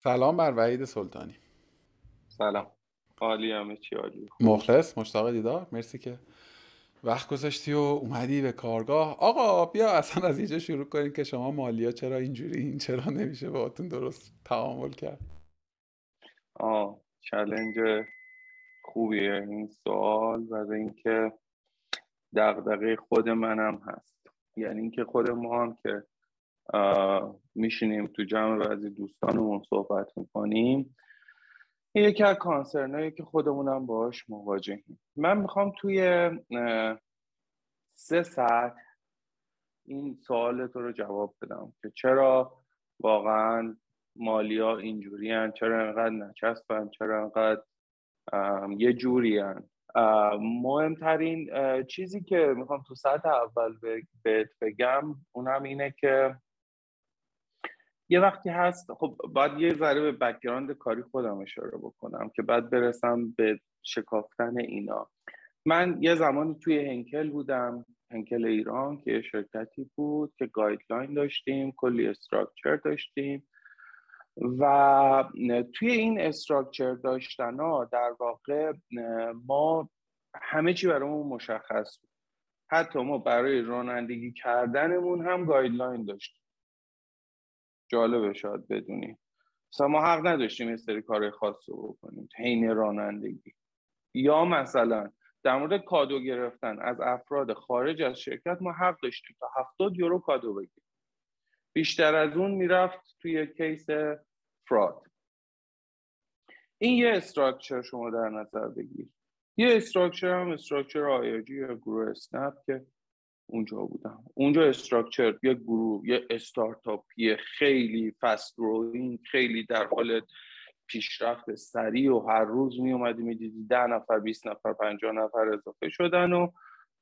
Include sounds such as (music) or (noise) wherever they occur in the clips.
سلام بر وحید سلطانی. سلام. عالی همه چی عالی. مخلص مشتاق دیدار. مرسی که وقت گذاشتی و اومدی به کارگاه. آقا بیا اصلا از اینجا شروع کنیم که شما مالیا چرا اینجوری این چرا نمیشه باهاتون درست تعامل کرد؟ آه چلنج خوبیه. این سوال و اینکه دغدغه خود منم هست. یعنی اینکه خود ما هم که میشینیم تو جمع بعضی دوستانمون صحبت می‌کنیم. این یکی از کانسرنایی که خودمونم باش مواجهیم. من می‌خوام توی سه ساعت این سوال تو رو جواب بدم که چرا واقعا مالیا اینجوری چرا انقدر نچسبن چرا انقدر یه جوری مهمترین چیزی که می‌خوام تو ساعت اول بهت بگم اونم اینه که یه وقتی هست خب باید یه ذره به background کاری خودم اشاره بکنم که بعد برسم به شکافتن اینا. من یه زمانی توی هنکل بودم هنکل ایران که شرکتی بود که guideline داشتیم کلی structure داشتیم و توی این structure داشتن ها در واقع ما همه چی برامون مشخص بود. حتی ما برای رانندگی کردنمون هم guideline داشتیم. جالبه شاید بدونیم مثلا ما حق نداشتیم یه سری کار خاص رو بکنیم. حین رانندگی. یا مثلا در مورد کادو گرفتن از افراد خارج از شرکت ما حق داشتیم تا 70 یورو کادو بگیریم. بیشتر از اون می‌رفت توی case فراد. این یه structure شما در نظر بگیر. یه structure هم structure IIG یا گروه اسنپ که اونجا بودم. اونجا structure یه گروه یه استارتاپی خیلی fast growing خیلی در حال پیشرفت سریع و هر روز می اومدی می‌دیدی ده نفر 20 نفر 50 نفر اضافه شدن و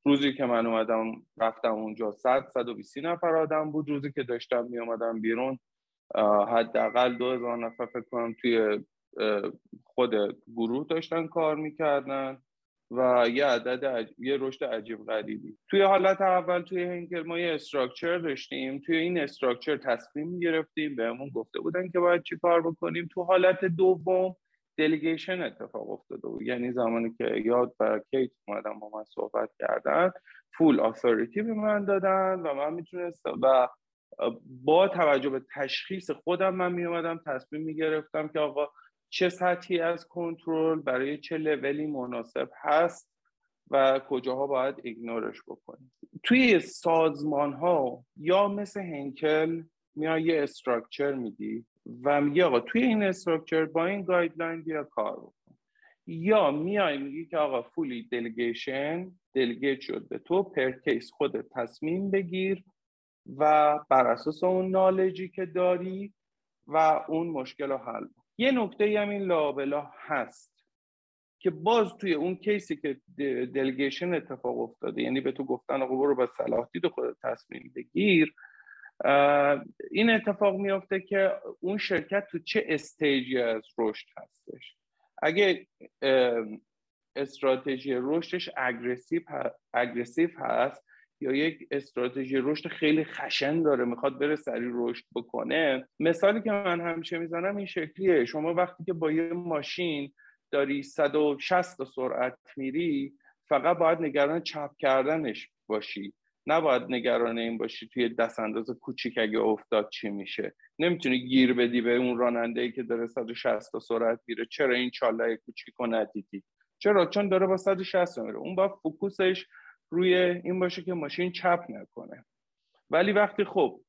روزی که من اومدم رفتم اونجا 100 120 نفر آدم بود. روزی که داشتم می اومدم بیرون حداقل 2000 نفر فکر کنم توی خود گروه داشتن کار می‌کردن. و یه عدد یه رشد عجیب غریبی. توی حالت اول توی هنکل ما یه استراکچر داشتیم توی این استراکچر تصمیم گرفتیم بهمون گفته بودن که باید چی کار بکنیم. تو حالت دوم دلیگیشن اتفاق افتاده بود. یعنی زمانی که یاد و کیت اومدن با من صحبت کردن فول آثوریتی به من دادن و من می‌تونستم و با توجه به تشخیص خودم من میومدم تصمیم می‌گرفتم که آقا چه سطحی از کنترل برای چه لولی مناسب هست و کجاها باید ignore ش بکنیم. توی سازمان ها یا مثل هنکل میای یه structure میدی و میگی آقا توی این structure با این guideline بیا کار بکن. یا میای میگی که آقا fully delegation delegate شد به تو per case خودت تصمیم بگیر و بر اساس اون نالجی که داری و اون مشکل رو حل یه نکته هم این لابلا هست که باز توی اون کیسی که دلگیشن اتفاق افتاده یعنی به تو گفتن آقا برو با صلاح دید خودت تصمیم بگیر این اتفاق میافته که اون شرکت تو چه استیجی از رشد هستش؟ اگه استراتژی رشدش اگریسیو هست یا یک استراتژی رشد خیلی خشن داره می‌خواد بره سریع رشد بکنه. مثالی که من همیشه می‌زنم این شکلیه. شما وقتی که با یه ماشین داری 160 سرعت میری فقط باید نگران چپ کردنش باشی. نباید نگران این باشی توی دست انداز کوچیک اگه افتاد چی میشه. نمی‌تونی گیر بدی به اون راننده ای که داره 160 سرعت میره. چرا این چاله کوچیک رو ندیدی؟ چرا؟ چون داره با 160 میره. اون با فوکوسش روی این باشه که ماشین چپ نکنه. ولی وقتی خب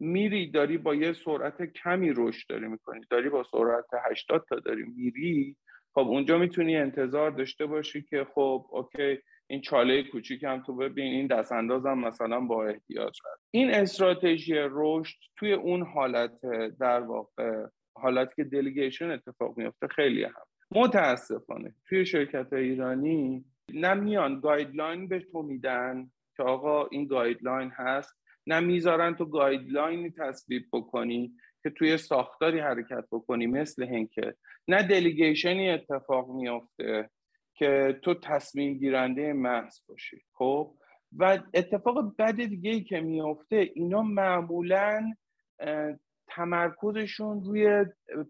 میری داری با یه سرعت کمی رشد داری می‌کنی داری با سرعت 80 تا داری میری خب اونجا می‌تونی انتظار داشته باشی که خب اوکی این چاله کوچیک هم تو ببین این دست اندازم مثلا با احتیاط هست. این استراتژی رشد توی اون حالت در واقع حالت که delegation اتفاق میفته خیلی هم متاسفانه توی شرکت ایرانی نه میان guideline به تو میدن که آقا این guideline هست. نه می‌ذارن تو guideline ی تصویب بکنی که توی ساختاری حرکت بکنی مثل هنکل نه delegation ی اتفاق میافته که تو تصمیم گیرنده محض باشی. خب؟ و اتفاق بد دیگه ای که میافته اینا معمولا تمرکزشون روی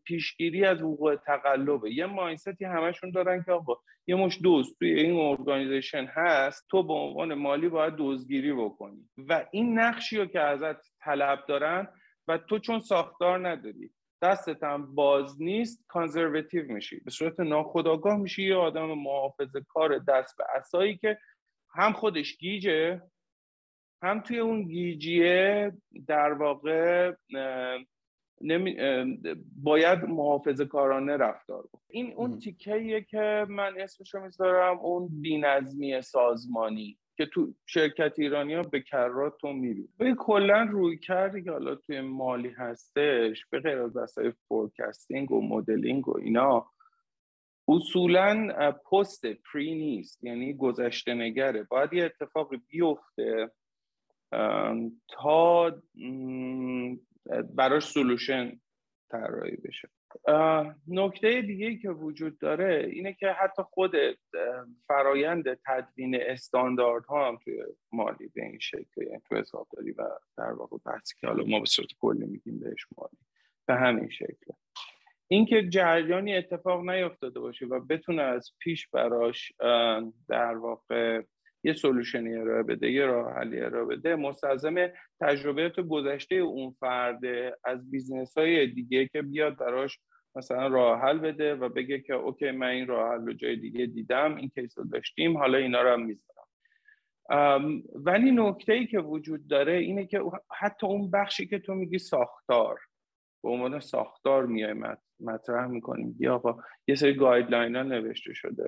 پیشگیری از وقوع تقلبه. یه مایندستی همشون دارن که آقا یه مش دوست توی این ارگانیزیشن هست تو به عنوان مالی باید دزدگیری بکنی. و این نقشی رو که ازت طلب دارن و تو چون ساختار نداری دستت هم باز نیست کانزرواتیو میشی. به صورت ناخودآگاه میشی یه آدم محافظه کار دست به اسایی که هم خودش گیجه هم توی اون گیجیه در واقع نمی... باید محافظه کارانه رفتار بود این اون تیکهیه که من اسمش رو می‌ذارم اون بینظمی سازمانی که تو شرکت ایرانی ها به کرات تو می‌بینی به کلا رویکردی که حالا توی مالی هستش به غیر از بحثای forecasting و مدلینگ و اینا اصولا past پری نیست یعنی گذشته نگره. باید یه اتفاقی بیفته تا براش سلوشن طراحی بشه. نکته دیگه که وجود داره اینه که حتی خود فرایند تدوین استانداردها هم توی مالی به این شکل یعنی توی حسابداری و در واقع بحثی که حالا ما به صورت کلی میگیم بهش مالی. به همین شکل. اینکه جریانی اتفاق نیفتاده باشه و بتونه از پیش براش در واقع یه solution ی ارائه بده یه راه حلی ارائه بده. مستلزم تجربیات گذشته اون فرده از business های دیگه که بیاد براش مثلا راه حل بده و بگه که okay من این راه حل رو جای دیگه دیدم این case رو داشتیم حالا اینا رو هم می‌ذارم. ولی نکته ای که وجود داره اینه که حتی اون بخشی که تو میگی ساختار به عنوان ساختار میای مطرح می‌کنیم یا آقا یه سری guideline ها نوشته شده.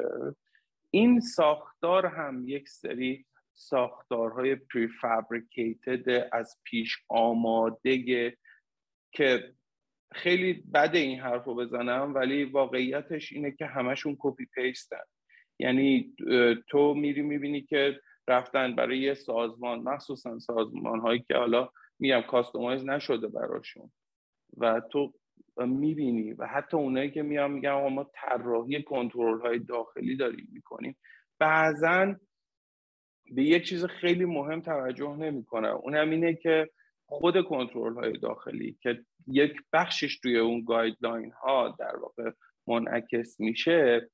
این ساختار هم یک سری ساختارهای prefabricated از پیش آماده که خیلی بد این حرف رو بزنم ولی واقعیتش اینه که همشون copy paste ن یعنی تو میری می‌بینی که رفتن برای یه سازمان مخصوصا سازمان هایی که حالا میگم customize نشده براشون. و تو می‌بینی. و حتی اونایی که میان میگن ما طراحی کنترل های داخلی داریم می‌کنیم. بعضا به یک چیز خیلی مهم توجه نمی‌کنه. اونم اینه که خود کنترل های داخلی که یک بخشش توی اون گایدلاین ها در واقع منعکس میشه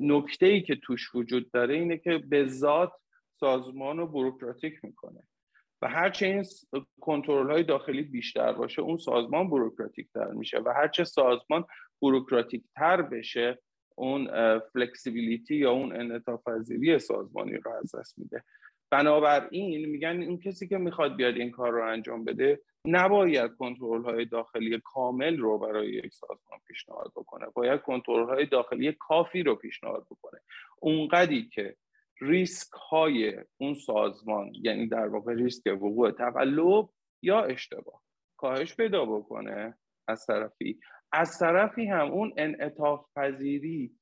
نکته ای که توش وجود داره اینه که به ذات سازمان رو بروکراتیک می‌کنه. و هرچه این کنترل های داخلی بیشتر باشه اون سازمان بروکراتیک تر میشه و هرچه سازمان بروکراتیک تر بشه اون فلکسیبیلیتی یا اون انعطاف سازمانی رو از دست میده. بنابراین میگن اون کسی که می‌خواد بیاد این کار رو انجام بده نباید کنترل های داخلی کامل رو برای یک سازمان پیشنهاد بکنه. باید کنترل های داخلی کافی رو پیشنهاد بکنه. اونقدی که ریسک های اون سازمان یعنی در واقع ریسک وقوع تقلب یا اشتباه. کاهش پیدا بکنه از طرفی. از طرفی هم اون انعطاف پذیری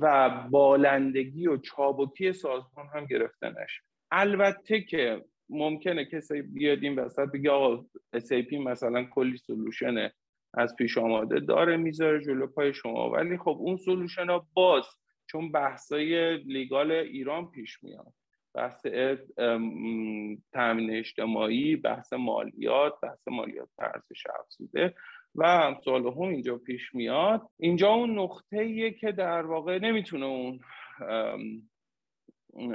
و بالندگی و چابکی سازمان هم گرفته نشه. البته که ممکنه کسی بیاد این وسط بگه آقا SAP مثلا کلی سلوشن از پیش آماده داره می‌ذاره جلو پای شما. ولی خب اون سلوشن ها باز چون بحثای لیگال ایران پیش میاد. بحث تامین اجتماعی بحث مالیات بحث مالیات ارزش افزوده و امثال هم اینجا پیش میاد. اینجا اون نقطه که در واقع نمی‌تونه اون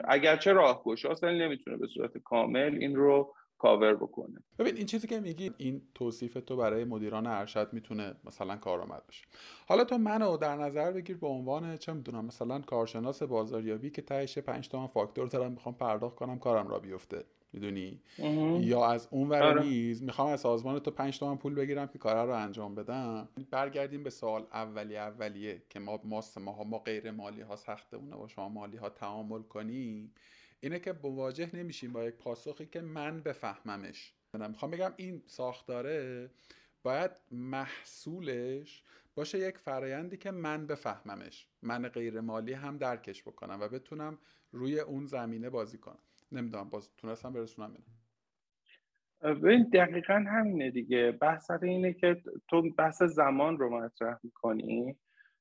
اگرچه راهگشاست اصلا نمی‌تونه به صورت کامل این رو کاور بکنه. ببین این چیزی که میگی این توصیف تو برای مدیران ارشد می‌تونه مثلا کارآمد بشه. حالا تو منو در نظر بگیر به عنوان چه می‌دونم مثلا کارشناس بازاریابی که تهش 5 تا فاکتور دارم می‌خوام پرداخت کنم کارم را بیفته. می‌دونی؟ یا از اون ور آره. میز می‌خوام از سازمان تو 5 تومن پول بگیرم که کار رو انجام بدم. برگردیم به سوال اولی اولیه که ما ما ما, ما غیر مالی ها سختمونه با شما مالی ها تعامل کنیم. اینه که مواجه نمیشیم با یک پاسخی که من بفهممش. می‌خوام بگم این ساختاره باید محصولش باشه یک فرایندی که من بفهممش. من غیر مالی هم درکش بکنم و بتونم روی اون زمینه بازی کنم. نمی‌دونم باز تونستم برسونم اینه ببین دقیقا همینه دیگه. بحث اینه که تو بحث زمان رو مطرح می‌کنی.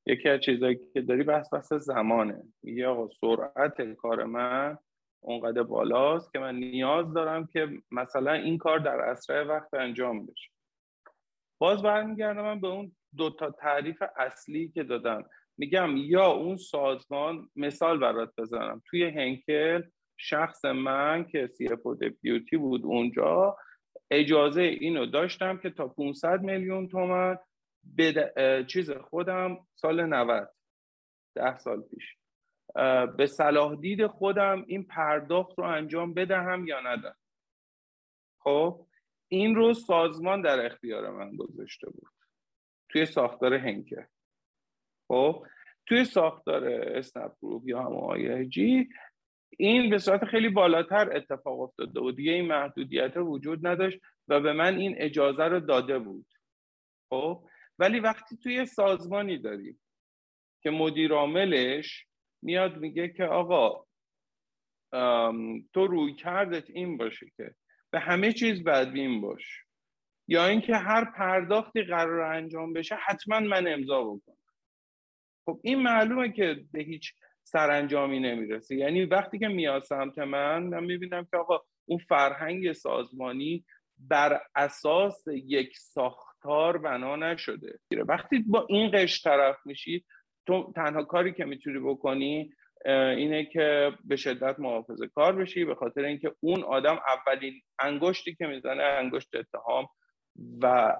یکی از چیزایی که داری بحث بحث زمانه. میگه آقا سرعت کار من اونقدر بالاست که من نیاز دارم که مثلا این کار در اسرع وقت انجام بشه. باز برمیگردم من به اون دو تا تعریف اصلی که دادم. میگم یا اون سازمان مثال برات بزنم. توی هنکل شخص من که سی اف دیپیوتی بود اونجا اجازه اینو داشتم که تا 500 میلیون تومن به چیز خودم سال 90 ده سال پیش. به صلاح دید خودم این پرداخت رو انجام بدهم یا ندم خب این رو سازمان در اختیار من گذاشته بود. توی ساختار هنکه خب توی ساختار اسنپ گروپ یا هم جی این به صورت خیلی بالاتر اتفاق افتاده بود. دیگه این محدودیت وجود نداشت و به من این اجازه رو داده بود. خب ولی وقتی توی سازمانی داریم که مدیر عاملش میاد میگه که آقا تو روی کردت این باشه که به همه چیز بدبین باش. یا اینکه هر پرداختی قرار انجام بشه حتما من امضا بکنم. خب این معلومه که به هیچ سرانجامی نمی‌رسه. یعنی وقتی که میاد سمت من من می‌بینم که آقا اون فرهنگ سازمانی بر اساس یک ساختار بنا نشده. وقتی با این قش طرف میشی تو تنها کاری که می‌تونی بکنی اینه که به شدت محافظه کار بشی به خاطر اینکه اون آدم اولین انگشتی که می‌زنه انگشت اتهام و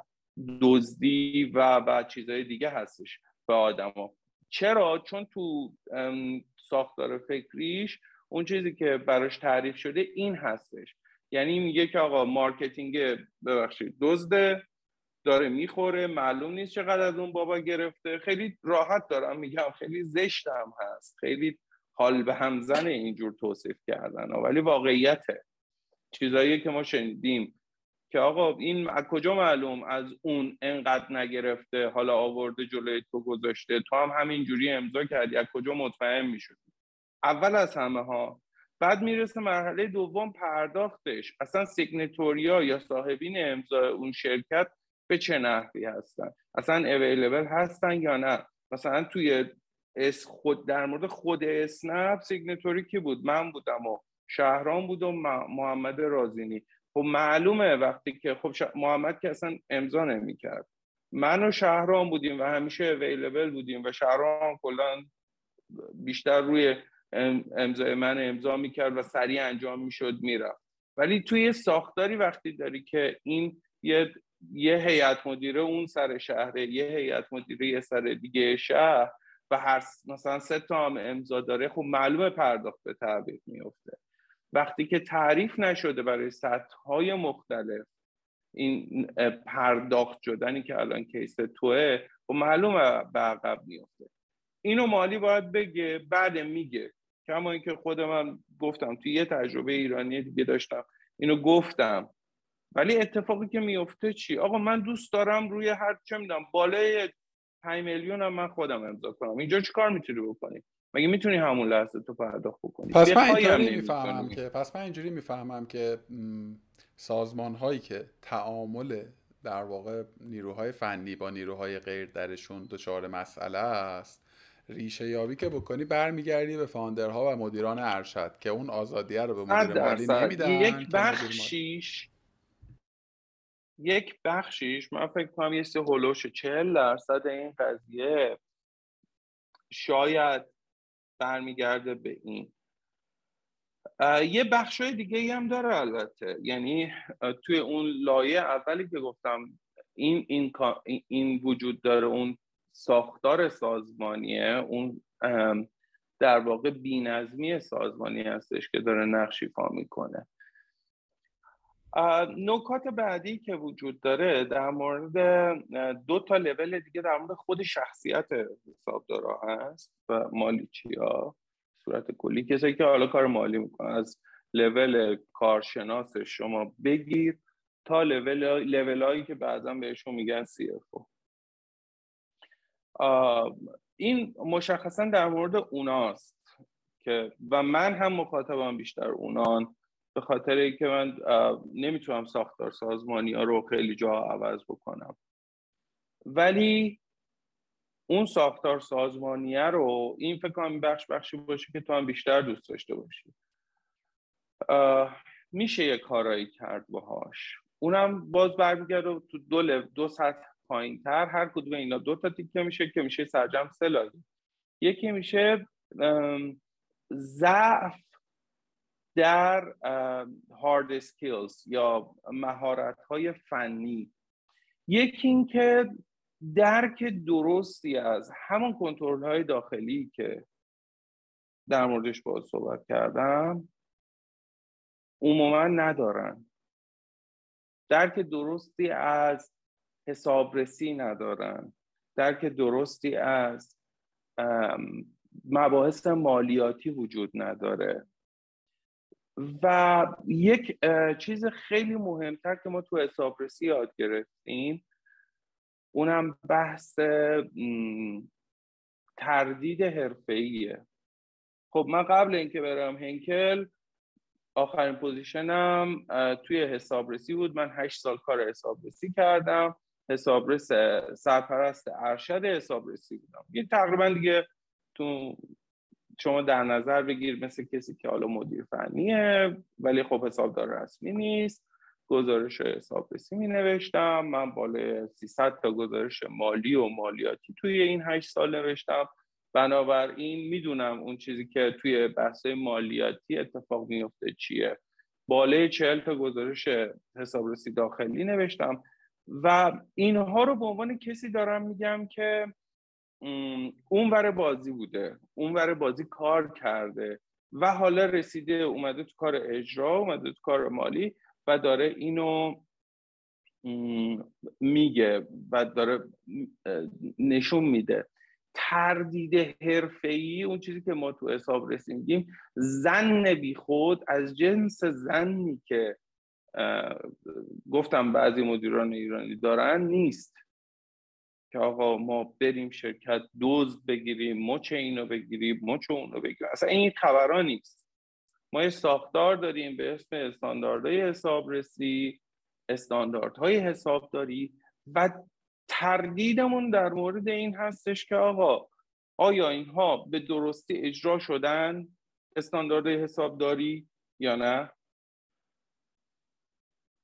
دزدی و و چیزهای دیگه هستش به آدما. چرا؟ چون تو ساختار فکریش اون چیزی که براش تعریف شده این هستش. یعنی میگه که آقا marketing ببخشید دزده. داره می‌خوره معلوم نیست چقدر از اون بابا گرفته. خیلی راحت دارم میگم خیلی زشتم هست. خیلی حال به همزن اینجور توصیف کردن ولی واقعیته. چیزایی که ما شنیدیم که آقا این از کجا معلوم؟ از اون انقدر نگرفته حالا آورده جلوی تو گذاشته. تو هم همینجوری امضا کردی. از کجا مطمئن می‌شدی؟ اول از همه ها. بعد می‌رسه مرحله دوم پرداختش. اصلا سیگنتوریا یا صاحبین امضا اون شرکت به چه نحوی هستن؟ اصلا اویلیبل هستن یا نه؟ مثلا توی اس خود در مورد خود اسنپ signatory کی بود؟ من بودم و شهران بود و محمد رازینی. خب معلومه وقتی که خب محمد که اصلا امضا نمی‌کرد. من و شهران بودیم و همیشه available بودیم و شهران کلا بیشتر روی امضای من امضا می‌کرد و سریع انجام می‌شد می‌رفت. ولی توی ساختاری وقتی داری که این یه یه هیئت مدیره اون سر شهره یه هیئت مدیره یه سر دیگه شهر و هر مثلا سه تا هم امضا داره خب معلومه پرداخت به تعویق میفته وقتی که تعریف نشده برای سطح های مختلف این پرداخت شدنی که الان کیس توه خب معلومه به عقب میفته اینو مالی باید بگه بعد میگه. کما اینکه خود من گفتم توی یه تجربه ایرانی دیگه داشتم. اینو گفتم. ولی اتفاقی که میفته چی؟ آقا من دوست دارم روی هر چه می‌دونم بالای 5 میلیون هم من خودم امضا کنم. اینجا کار می‌تونی بکنی؟ مگه می‌تونی همون لحظه تو پرداخت بکنی؟ پس من اینجوری می‌فهمم که پس من اینجوری می‌فهمم که سازمان هایی که تعامل در واقع نیروهای فنی با نیروهای غیر درشون دچار مسئله است ریشه یابی که بکنی برمیگردی به فاندرها و مدیران ارشد که اون آزادیه رو به مدیر مالی نمیدن یک بخشیش یک بخشیش من فکر کنم یه سه هلوش چهل درصد این قضیه شاید برمیگرده به این. یه بخش دیگه هم داره البته. یعنی توی اون لایه اولی که گفتم این, این, این وجود داره اون ساختار سازمانیه اون در واقع بینظمی سازمانی هستش که داره نقشیفا می‌کنه. نکات بعدی که وجود داره در مورد دو تا لول دیگه در مورد خود شخصیت حسابدارا هست و مالیچی ها صورت کلی. کسی که حالا کار مالی می‌کنه از لول کارشناس شما بگیر تا لول هایی که بعدا بهشون میگن سی این مشخصا در مورد اوناست که و من هم مخاطبم بیشتر اونان. به خاطر اینکه من نمی‌تونم ساختار سازمانی ها رو خیلی جا عوض بکنم. ولی اون ساختار سازمانیه رو این فکر کنم بخش بخشی باشه که تو هم بیشتر دوست داشته باشی. میشه یه کارایی کرد باهاش. اونم باز برمیگرده تو دو, دو سطح پایین تر هر کدوم اینا دو تا تیکه میشه که میشه سرجم سه یکی میشه ضعف در هارد سکیلز یا مهارت های فنی. یکی اینکه درک درستی از همون کنترل های داخلی که در موردش باید صحبت کردم عموما ندارن. درک درستی از حسابرسی ندارن. درک درستی از مباحث مالیاتی وجود نداره. و یک چیز خیلی مهمتر که ما تو حسابرسی یاد گرفتیم اونم بحث تردید حرفه‌ایه. خب من قبل اینکه برم هنکل آخرین پوزیشنم توی حسابرسی بود. من هشت سال کار حسابرسی کردم. حسابرس سرپرست ارشد حسابرسی بودم. یه تقریبا دیگه تو شما در نظر بگیر مثل کسی که حالا مدیر فنیه ولی خب حسابدار رسمی نیست. گزارش حسابرسی می نوشتم من بالای 300 تا گزارش مالی و مالیاتی توی این 8 سال نوشتم. بنابراین می‌دونم اون چیزی که توی بحث مالیاتی اتفاق میفته چیه. بالای 40 تا گزارش حسابرسی داخلی نوشتم و اینها رو به عنوان کسی دارم میگم که اون ور بازی بوده اون ور بازی کار کرده و حالا رسیده اومده تو کار اجرا اومده تو کار مالی و داره اینو میگه و داره نشون میده. تردید حرفه‌ای اون چیزی که ما تو حساب رسیم زن بی خود از جنس زنی که گفتم بعضی مدیران ایرانی دارن نیست. که آقا ما بریم شرکت دوز بگیریم مچ اینو بگیریم مچ اونو بگیریم. اصلا این خبرها نیست. ما یه ساختار داریم به اسم استانداردهای حسابرسی استانداردهای حسابداری و تردیدمون در مورد این هستش که آقا آیا اینها به درستی اجرا شدن استانداردهای حسابداری یا نه؟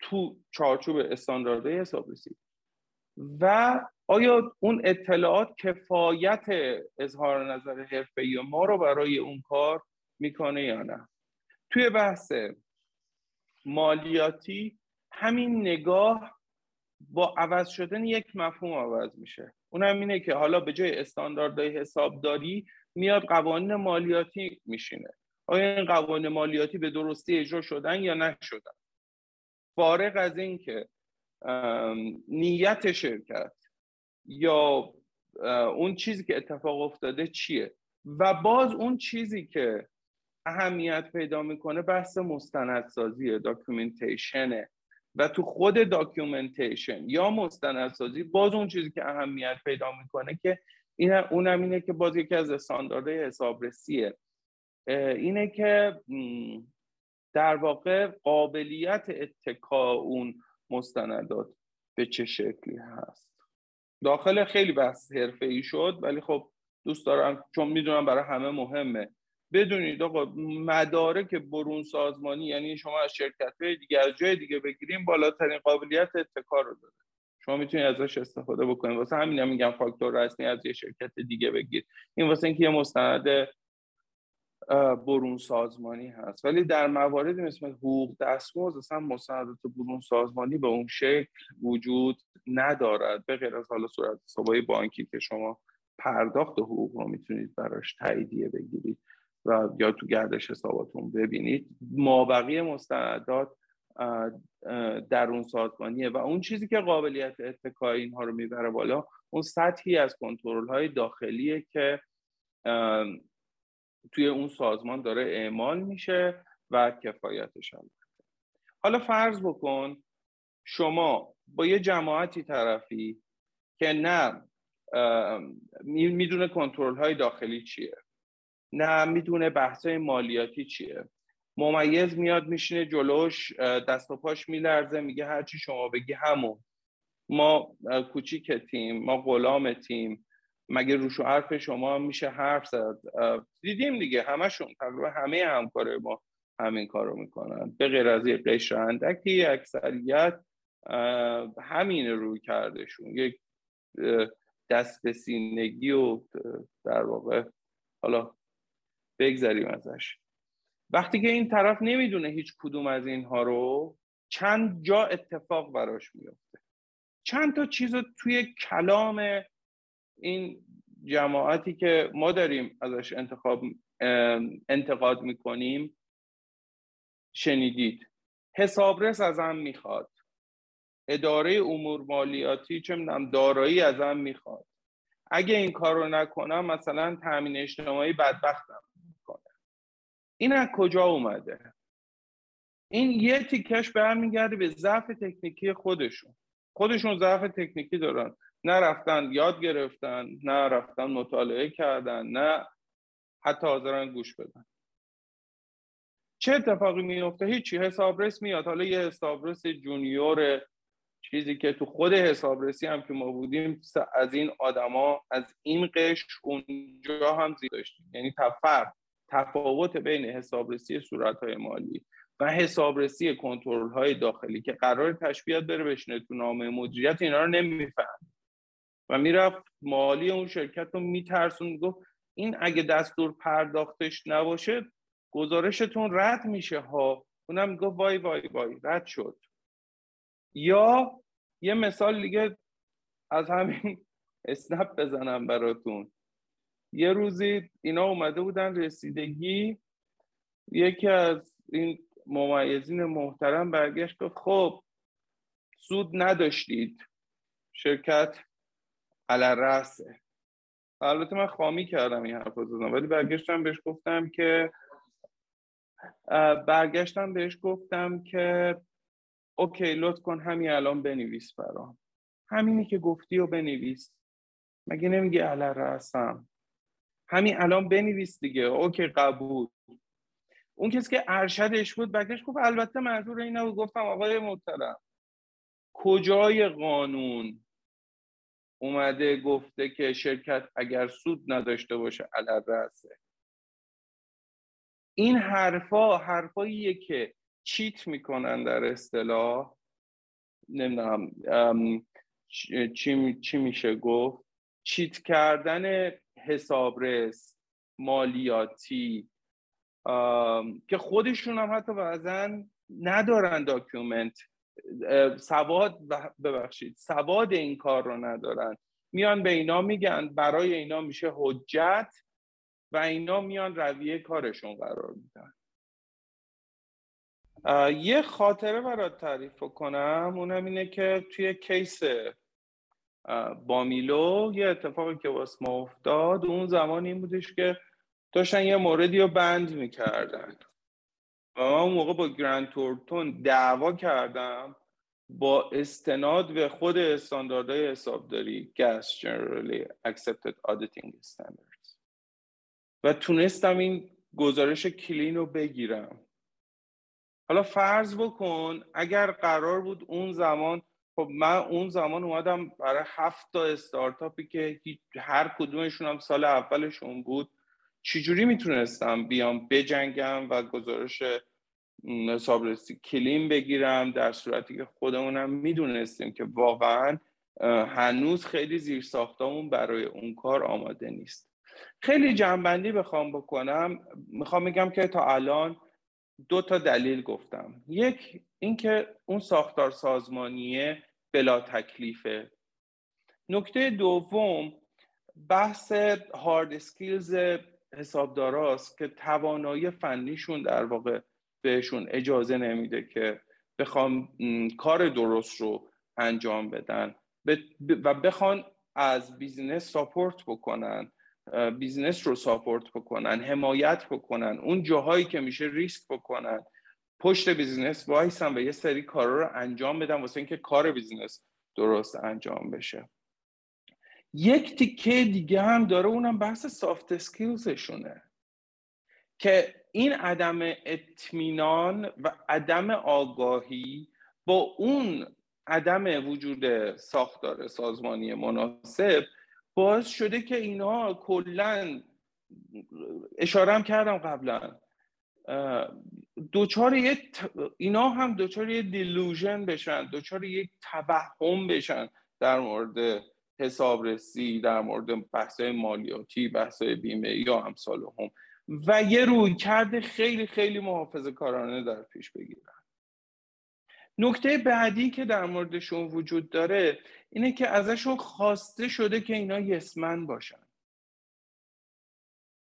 تو چارچوب استانداردهای حسابرسی. و آیا اون اطلاعات کفایت اظهار نظر حرفه‌ای ما رو برای اون کار می‌کنه یا نه؟ توی بحث مالیاتی همین نگاه با عوض شدن یک مفهوم عوض میشه. اونم اینه که حالا به جای استانداردهای حسابداری میاد قوانین مالیاتی میشینه. آیا این قوانین مالیاتی به درستی اجرا شدن یا نشدن؟ فارغ از اینکه نیت شرکت یا اون چیزی که اتفاق افتاده چیه؟ و باز اون چیزی که اهمیت پیدا می‌کنه بحث مستندسازی documentation ه و تو خود documentation یا مستندسازی باز اون چیزی که اهمیت پیدا می‌کنه که این اونم اینه که باز یکی از استانداردهای حسابرسیه. اینه که در واقع قابلیت اتکا اون مستندات به چه شکلی هست. داخل خیلی بحث حرفه ای شد ولی خب دوست دارم چون می‌دونم برای همه مهمه. بدونید آقا مدارک برون سازمانی یعنی شما از شرکت های دیگه از جای دیگه بگیریم بالاترین قابلیت اتکار رو داره. شما می‌تونید ازش استفاده بکنید. واسه همین هم میگم فاکتور رسمی از یه شرکت دیگه بگیر. این واسه اینکه یه مستند برون سازمانی هست. ولی در مواردی مثل حقوق دستمزد اصلا مستندات برون سازمانی به اون شکل وجود ندارد. به غیر از حالا صورت حسابای بانکی که شما پرداخت حقوق رو می‌تونید براش تاییدیه بگیرید و یا تو گردش حساباتون ببینید. مابقی مستندات درون سازمانیه و اون چیزی که قابلیت اتکای اینها رو می‌بره بالا اون سطحی از کنترل های داخلیه که توی اون سازمان داره اعمال میشه و کفایتش هم حالا فرض بکن شما با یه جماعتی طرفی که نه می‌دونه کنترل های داخلی چیه نه می‌دونه بحث مالیاتی چیه. ممیز میاد میشینه جلوش دست و پاش میلرزه میگه هرچی شما بگی همون. ما کوچیک تیم ما غلام تیم مگه روش و حرف شما میشه حرف زد؟ دیدیم دیگه همشون تقریبا همه همکاره ما همین کارو می‌کنن. به غیر از یه قشر اندکی اکثریت همین روی کردشون. یک دست سینگی و در واقع حالا بگذریم ازش. وقتی که این طرف نمی‌دونه هیچ کدوم از اینها رو چند جا اتفاق براش میفته چند تا چیز رو توی کلام این جماعتی که ما داریم ازش انتخاب انتقاد می‌کنیم شنیدید. حسابرس ازم می‌خواد. اداره امور مالیاتی چه می‌دونم دارایی ازم می‌خواد. اگه این کار رو نکنم مثلا تامین اجتماعی بدبختم می‌کنه. این از کجا اومده؟ این یه تیکش برمیگرده به ضعف تکنیکی خودشون. خودشون ضعف تکنیکی دارن. نه رفتن یاد گرفتن نه رفتن مطالعه کردن نه حتی حاضرن گوش بدن. چه اتفاقی میفته هیچی حسابرس میاد. حالا یه حسابرس جونیور چیزی که تو خود حسابرسی هم که ما بودیم از این آدما از این قش اونجا هم زیاد داشتیم. یعنی تفر تفاوت بین حسابرسی صورت مالی و حسابرسی کنترل های داخلی که قرار تشبیهات بره بشینه تو نامه مدیریت اینا رو نمیفهم و می‌رفت مالی اون شرکت رو میترسون گفت این اگه دستور پرداختش نباشه گزارشتون رد میشه ها. اونم گفت وای وای وای رد شد. یا یه مثال دیگه از همین اسنپ بزنم براتون. یه روزی اینا اومده بودن رسیدگی. یکی از این ممیزین محترم برگشت گفت خب سود نداشتید. شرکت رسه البته من خامی کردم این حرف رو ولی برگشتم بهش گفتم که برگشتم بهش گفتم که اوکی لطف کن همین الان بنویس برام. همینی که گفتی و بنویس. مگه نمیگی علر رسم همین الان بنویس دیگه. اوکی قبول. اون کسی که ارشدش بود برگشت گفت البته منظور این نبود. گفتم آقای محترم کجای قانون؟ اومده گفته که شرکت اگر سود نداشته باشه علر رسه این حرفا حرفاییه که چیت می‌کنن در اصطلاح. نمی‌دونم چی, چی میشه گفت؟ چیت کردن حسابرس مالیاتی که خودشون هم حتی بعضا ندارن داکیومنت. سواد ببخشید سواد این کار رو ندارن. میان به اینا میگن برای اینا میشه حجت و اینا میان رویه کارشون قرار میدن. یه خاطره برات تعریف کنم اونم اینه که توی کیس بامیلو یه اتفاقی که واسه ما افتاد. اون زمان این بودش که داشتن یه موردی رو بند می‌کردن. اون موقع با گرند تورتون دعوا کردم با استناد به خود استانداردهای حسابداری GAS Generally Accepted Auditing Standards. و تونستم این گزارش کلین رو بگیرم. حالا فرض بکن اگر قرار بود اون زمان خب من اون زمان اومدم برای هفت تا استارتاپی که هر کدومشون هم سال اولشون بود. چجوری می‌تونستم بیام بجنگم و گزارش حسابرسی کلیم بگیرم؟ در صورتی که خودمونم می‌دونستیم که واقعا هنوز خیلی زیر ساختمون برای اون کار آماده نیست. خیلی جنبندی بخوام بکنم. می‌خوام بگم که تا الان دو تا دلیل گفتم. یک اینکه اون ساختار سازمانیه بلا تکلیفه. نکته دوم بحث هارد اسکیلز حسابداراست که توانایی فنیشون در واقع بهشون اجازه نمیده که بخوام کار درست رو انجام بدن. و بخوان از business support بکنن business رو support بکنن حمایت بکنن اون جاهایی که میشه ریسک بکنن. پشت business وایسن و یه سری کارا رو انجام بدن واسه اینکه کار business درست انجام بشه. یک تیکه دیگه هم داره اونم بحث soft skills شونه که این عدم اطمینان و عدم آگاهی با اون عدم وجود ساختار سازمانی مناسب باعث شده که اینا کلا اشاره کردم قبلا دوچار اینا هم دوچار یه دیلوژن بشن دوچار یک توهم بشن در مورد حسابرسی در مورد بحث مالیاتی بحث بیمه یا امثال هم. و یه روی کرده خیلی خیلی محافظ کارانه در پیش بگیرن. نکته بعدی که در موردشون وجود داره اینه که ازشون خواسته شده که اینا یسمن باشن.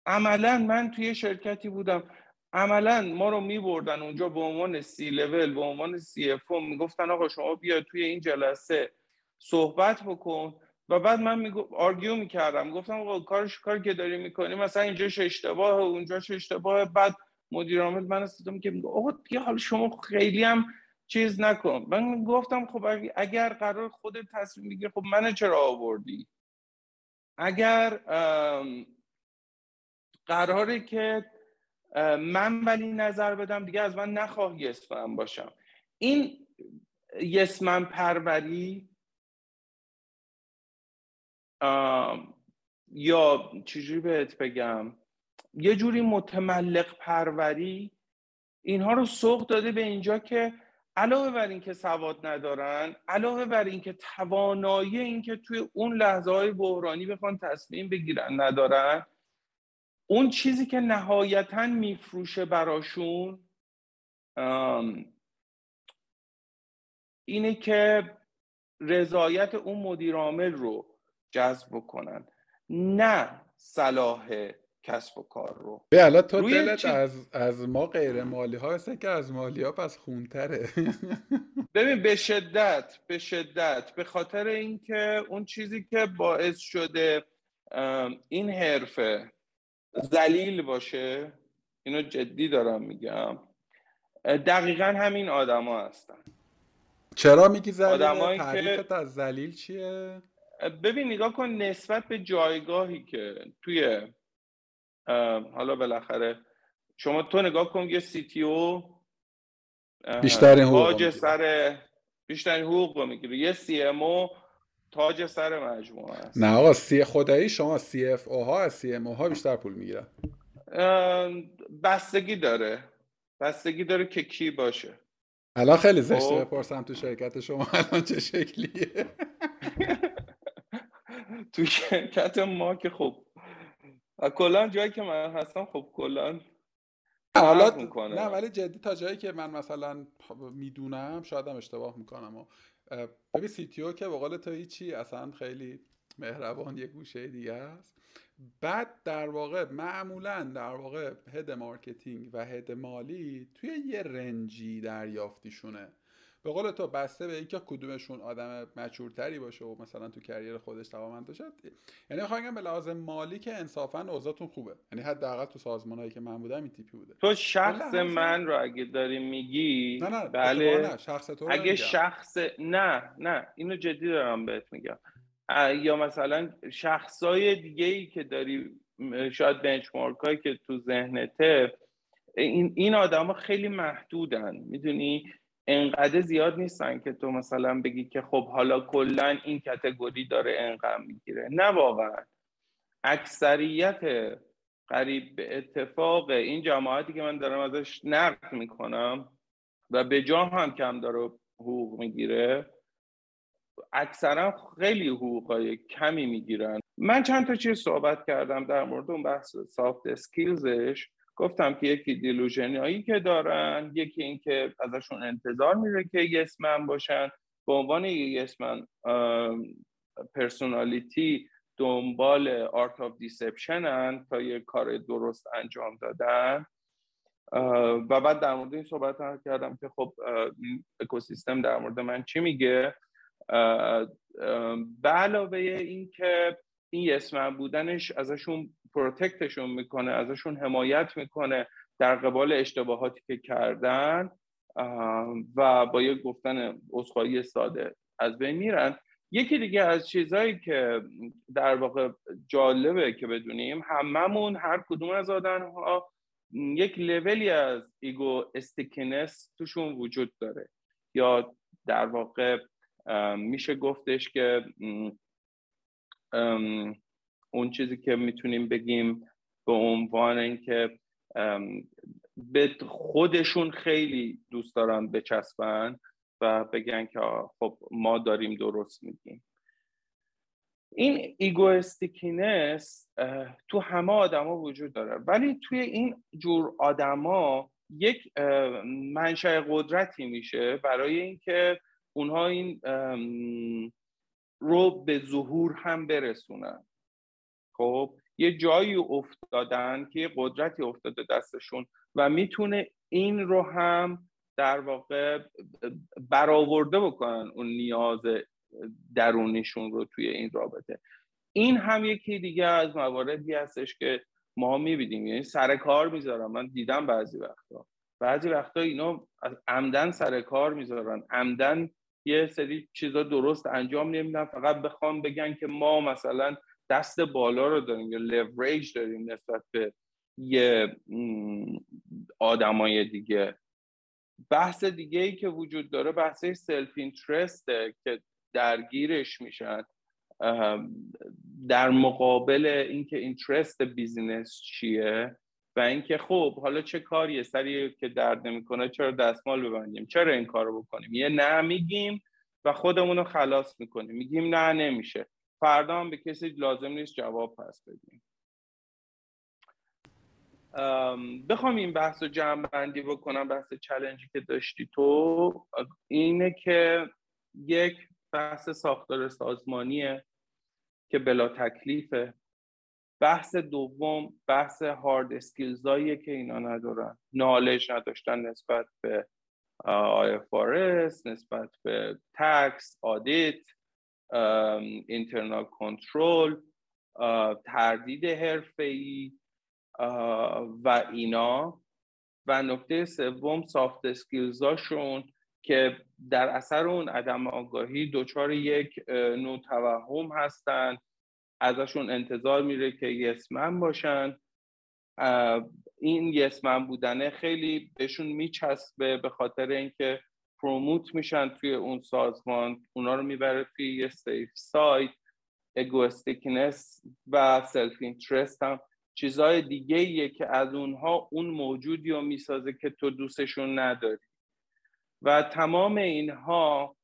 عملا من توی شرکتی بودم. عملا ما رو می بردن اونجا به عنوان سی لول به عنوان سی اف می‌گفتن آقا شما بیا توی این جلسه صحبت بکن. و بعد من می آرگیو می‌کردم. گفتم آقا کارش کار که داری می‌کنی مثلا اینجاش اشتباه اونجاش اشتباه. بعد مدیر عامل من استادم که میگه آقا دیگه حالا شما خیلی هم چیز نکن. من گفتم خب اگر قرار خودت تصمیم بگیری خب من چرا آوردی؟ اگر قراره که من ولی نظر بدم دیگه از من نخواه یسمن باشم. این یسمن پروری یا چجوری بهت بگم؟ یه جوری متملق پروری اینها رو سوق داده به اینجا که علاوه بر اینکه سواد ندارن علاوه بر اینکه توانایی اینکه توی اون لحظه های بحرانی بخوان تصمیم بگیرن ندارن اون چیزی که نهایتا میفروشه براشون اینه که رضایت اون مدیرعامل رو جذب بکنن. نه صلاح کسب و کار رو. به الان تو دلت از, از ما غیر مالی ها که از مالی ها پس خونتره. (laughs) ببین به شدت به شدت. به خاطر اینکه اون چیزی که باعث شده این حرفه زلیل باشه اینو جدی دارم میگم دقیقا همین آدما هستن. چرا میگی زلیل؟ تعریفت از زلیل چیه؟ ببین نگاه کن نسبت به جایگاهی که توی حالا بالاخره شما تو نگاه کن یه CTO بیشترین حقوق سر بیشترین حقوق رو می‌گیره. یه CMO تاج سر مجموعه است. نه آقا سی خدایی شما سی اف او ها از سی ام او ها بیشتر پول می‌گیرن. بستگی داره. بستگی داره که کی باشه. الان خیلی زشته خب. بپرسم تو شرکت شما الان چه شکلیه. (laughs) تو شرکت ما که خب کلا جایی که من هستم خب کلا حالا نه ولی جدی تا جایی که من مثلا می‌دونم شاید اشتباه می‌کنم. و ببین سیتیو که بقول تو هیچی اصلا خیلی مهربان یه گوشه دیگه است. بعد در واقع معمولا در واقع head marketing و head مالی توی یه range ی دریافتیشونه. به قول تو بسته به اینکه کدومشون آدم mature تری باشه و مثلا تو career خودش توانمند باشه یعنی می‌خوام به لحاظ مالی که انصافا اوضاعتون خوبه. یعنی حداقل تو سازمانهایی که من بودم این تیپی بوده. تو شخص من رو اگه داری میگی نه نه بله نه شخص تو رو اگه شخص نه نه اینو جدی دارم بهت میگم. یا مثلا شخصای دیگه ای که داری شاید بنچمارک هایی که تو ذهنته این این آدما خیلی محدودن می‌دونی؟ انقدر زیاد نیستن که تو مثلا بگی که خب حالا کلا این کتگوری داره انقدر می‌گیره. نه واقعا. اکثریت قریب به اتفاق این جماعتی که من دارم ازش نقد می‌کنم و به جا هم کم داره حقوق می‌گیره اکثرا خیلی حقوقای کمی می‌گیرن. من چند تا چیز صحبت کردم در مورد اون بحث soft skills ش گفتم که یکی delusion هایی که دارن یکی اینکه ازشون انتظار میره که yes-man باشن. به عنوان yes-man personality دنبال art of deception ن تا یه کار درست انجام دادن. و بعد در مورد این صحبت کردم که خب اکوسیستم در مورد من چی میگه؟ به علاوه این که این یسمن بودنش ازشون پروتکتشون می‌کنه ازشون حمایت می‌کنه در قبال اشتباهاتی که کردن و با یک گفتن عذرخواهی ساده از بین میرن. یکی دیگه از چیزهایی که در واقع جالبه که بدونیم هممون هر کدوم از آدم ها یک لولی از ego stickiness توشون وجود داره. یا در واقع میشه گفتش که اون چیزی که می‌تونیم بگیم به عنوان اینکه به خودشون خیلی دوست دارن بچسبن و بگن که خب ما داریم درست میگیم. این ego stickiness تو همه آدما وجود داره. ولی توی این جور آدما یک منشأ قدرتی میشه برای اینکه اونها این رو به ظهور هم برسونن. خب یه جایی افتادن که قدرتی افتاده دستشون و می‌تونه این رو هم در واقع برآورده بکنن اون نیاز درونیشون رو توی این رابطه. این هم یکی دیگه از مواردی هستش که ما می‌بینیم. یعنی سر کار می‌ذارن. من دیدم بعضی وقتا. بعضی وقتا اینا عمدن سر کار می‌ذارن. عمدن یه سری چیزا درست انجام نمیدن. فقط بخوام بگن که ما مثلا دست بالا رو داریم یا لوریج داریم نسبت به یه آدمای دیگه. بحث دیگه ای که وجود داره بحث self-interest ه که درگیرش میشن در مقابل اینکه interest business چیه و اینکه خب حالا چه کاریه سری که درد نمی‌کنه چرا دستمال ببندیم؟ چرا این کارو بکنیم؟ یه نه میگیم و خودمون رو خلاص می‌کنیم. میگیم نه نمیشه. فردا هم به کسی لازم نیست جواب پس بدیم. بخوام این بحث رو جمع بندی بکنم بحث چلنجی که داشتی تو. اینه که یک بحث ساختار سازمانیه که بلا تکلیفه. بحث دوم بحث هارد اسکیلزاییه که اینا ندارن. نالج نداشتن نسبت به IFRS نسبت به تکس آدیت اینترنال کنترل تردید حرفه‌ای و اینا. و نکته سوم سافت اسکیلزاشون که در اثر اون عدم آگاهی دچار یک نوع توهم هستند ازشون انتظار میره که یسمن باشن. این یسمن بودنه خیلی بهشون میچسبه به خاطر اینکه پروموت میشن توی اون سازمان اونا رو می‌بره توی یه سیف سایت ego stickiness و self-interest هم. چیزهای دیگه ایه که از اونها اون موجودی رو می‌سازه که تو دوستشون نداری. و تمام اینها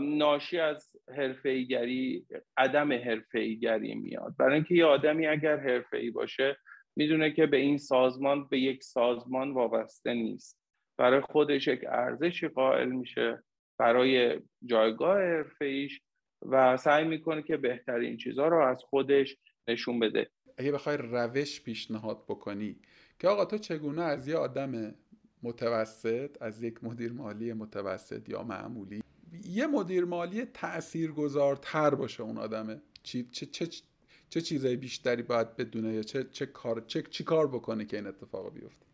ناشی از حرفه‌ایگری عدم حرفه‌ایگری میاد. برای اینکه یه آدمی اگر حرفه‌ای باشه می‌دونه که به این سازمان به یک سازمان وابسته نیست. برای خودش یک ارزشی قائل میشه برای جایگاه حرفه‌ایش و سعی می‌کنه که بهترین چیزها رو از خودش نشون بده. اگه بخوای روش پیشنهاد بکنی که آقا تو چگونه از یه آدم متوسط از یک مدیر مالی متوسط یا معمولی یه مدیر مالی تاثیرگذارتر باشه اون آدمه چی چه چه چه چیزای بیشتری باید بدونه یا چه چه کار چه چی کار بکنه که این اتفاق بیفته؟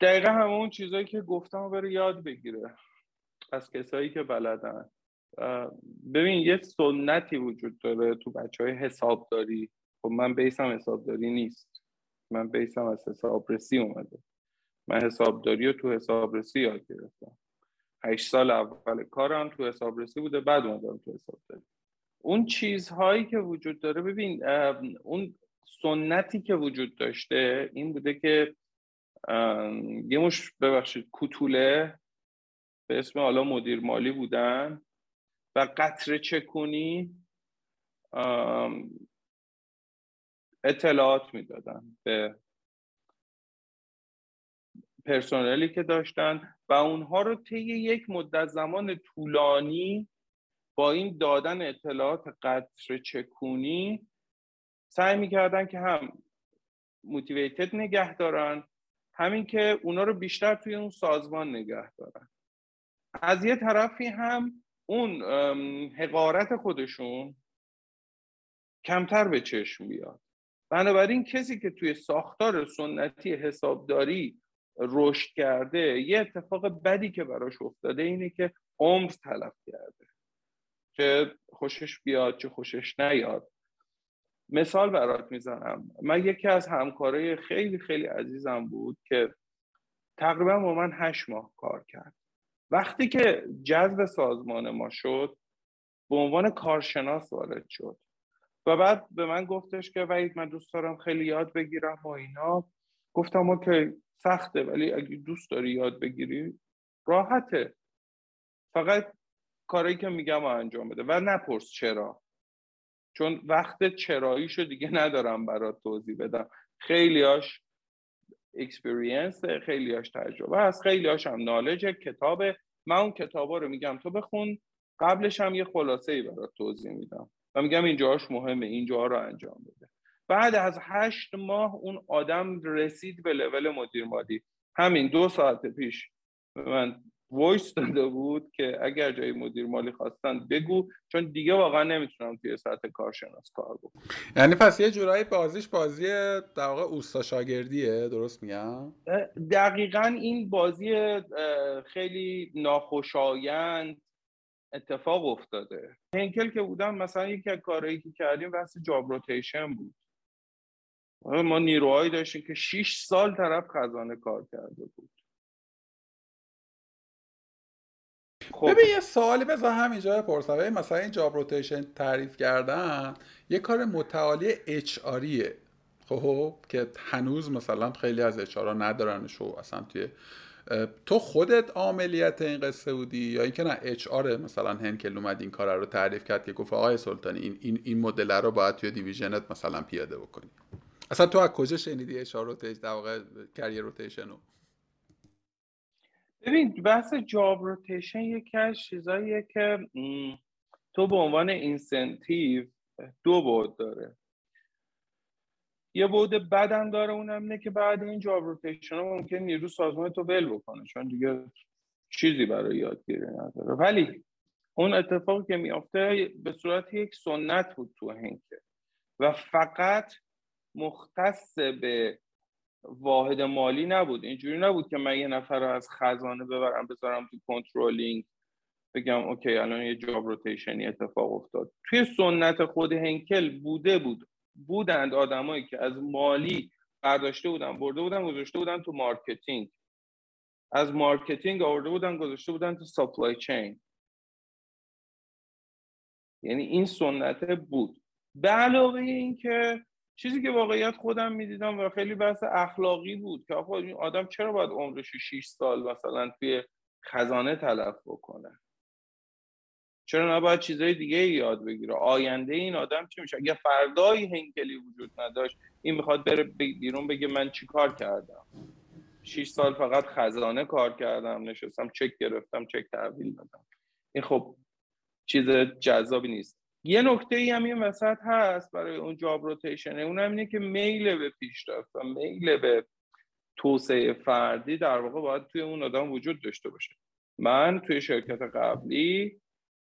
دقیقا همون چیزایی که گفتم بره یاد بگیره. از کسایی که بلدن. ببین یه سنتی وجود داره تو بچه های حسابداری. خب من بیسم حسابداری نیست. من بیسم از حسابرسی اومده. من حسابداری رو تو حسابرسی یاد گرفتم. هشت سال اول کارم تو حسابرسی بوده بعد اومدم تو حسابداری. اون چیزهایی که وجود داره ببین اون سنتی که وجود داشته این بوده که یه مش ببخشید کوتوله به اسم حالا مدیر مالی بودن و قطره چکونی اطلاعات می‌دادن به پرسنلی که داشتن و اونها رو طی یک مدت زمان طولانی با این دادن اطلاعات قطر چکونی سعی می‌کردن که هم موتیویتد نگه دارن همین که اونا رو بیشتر توی اون سازمان نگه دارن. از یه طرفی هم اون حقارت خودشون کمتر به چشم بیاد. بنابراین کسی که توی ساختار سنتی حسابداری رشد کرده یه اتفاق بدی که براش افتاده اینه که عمر تلف کرده. چه خوشش بیاد چه خوشش نیاد. مثال برات می‌زنم. من یکی از همکارای خیلی خیلی عزیزم بود که تقریبا با من هشت ماه کار کرد. وقتی که جذب سازمان ما شد به عنوان کارشناس وارد شد. و بعد به من گفتش که وحید من دوست دارم خیلی یاد بگیرم و اینا. گفتم اوکی سخته ولی اگه دوست داری یاد بگیری راحته. فقط کاری که میگم انجام بده. و نپرس چرا. چون وقت چراییشو دیگه ندارم برات توضیح بدم. خیلیاش experience خیلیاش تجربه هست خیلیاش هم knowledge کتابه. من اون کتابا رو میگم تو بخون. قبلش هم یه خلاصه ای برات توضیح میدم و میگم اینجاش مهمه اینجا رو انجام بده. بعد از هشت ماه اون آدم رسید به لول مدیر مالی همین دو ساعت پیش من voice داده بود که اگر جای مدیر مالی خواستن بگو چون دیگه واقعا نمی‌تونم توی سطح کارشناس کار بکنم. یعنی پس یه جورایی بازیش بازی در واقع اوستا شاگردیه درست میگم؟ دقیقا این بازی خیلی ناخوشایند اتفاق افتاده. هنکل که بودم مثلا یکی از کارهایی که کردیم بحث job rotation بود. ما نیروهایی داشتیم که 6 سال طرف خزانه کار کرده بود. خب. ببین یه سوالی بذار همینجا بپرسم. مثلا این job rotation تعریف کردن یه کار متعالی HR یه خب که هنوز مثلا خیلی از HR ندارنش و اصلا توی تو خودت عاملیت این قصه بودی یا اینکه نه HR مثلا هنکل اومد این کار رو تعریف کرد که گفت آقای سلطانی این این این مدل رو باید توی division ت مثلا پیاده بکنی. اصلا تو از کجا شنیدی HR rotation در واقع career rotation رو؟ ببین بحث job rotation یکی از چیزاییه که تو به عنوان incentive دو بعد داره. یه بعد بدم داره اونم اینه که بعد این job rotation ممکن نیرو سازمان تو ول بکنه چون دیگه چیزی برای یادگیری نداره. ولی اون اتفاقی که میافته به صورت یک سنت بود تو هنکل. و فقط مختص به واحد مالی نبود. اینجوری نبود که من یه نفر رو از خزانه ببرم بذارم تو controlling بگم OK الان یه job rotation ی اتفاق افتاد. توی سنت خود هنکل بوده بود. بودند آدمایی که از مالی برداشته بودن برده بودن گذاشته بودن تو marketing. از marketing آورده بودن گذاشته بودن تو supply chain یعنی این سنت بود. به علاوه این که چیزی که واقعیت خودم می‌دیدم و خیلی بحث اخلاقی بود که آقا این آدم چرا باید عمرش 6 سال مثلا توی خزانه تلف بکنه؟ چرا نباید چیزای دیگه یاد بگیره؟ آینده این آدم چی میشه؟ اگه فردایی هنکلی وجود نداشت این می‌خواد بره بیرون بگه من چی کار کردم؟ 6 سال فقط خزانه کار کردم نشستم چک گرفتم چک تحویل دادم. این خب چیز جذابی نیست. یه نکته ای هم این وسط هست برای اون جاب روتیشنه اون هم اینه که میل به پیشرفت و میل به توسعه فردی در واقع باید توی اون آدم وجود داشته باشه. من توی شرکت قبلی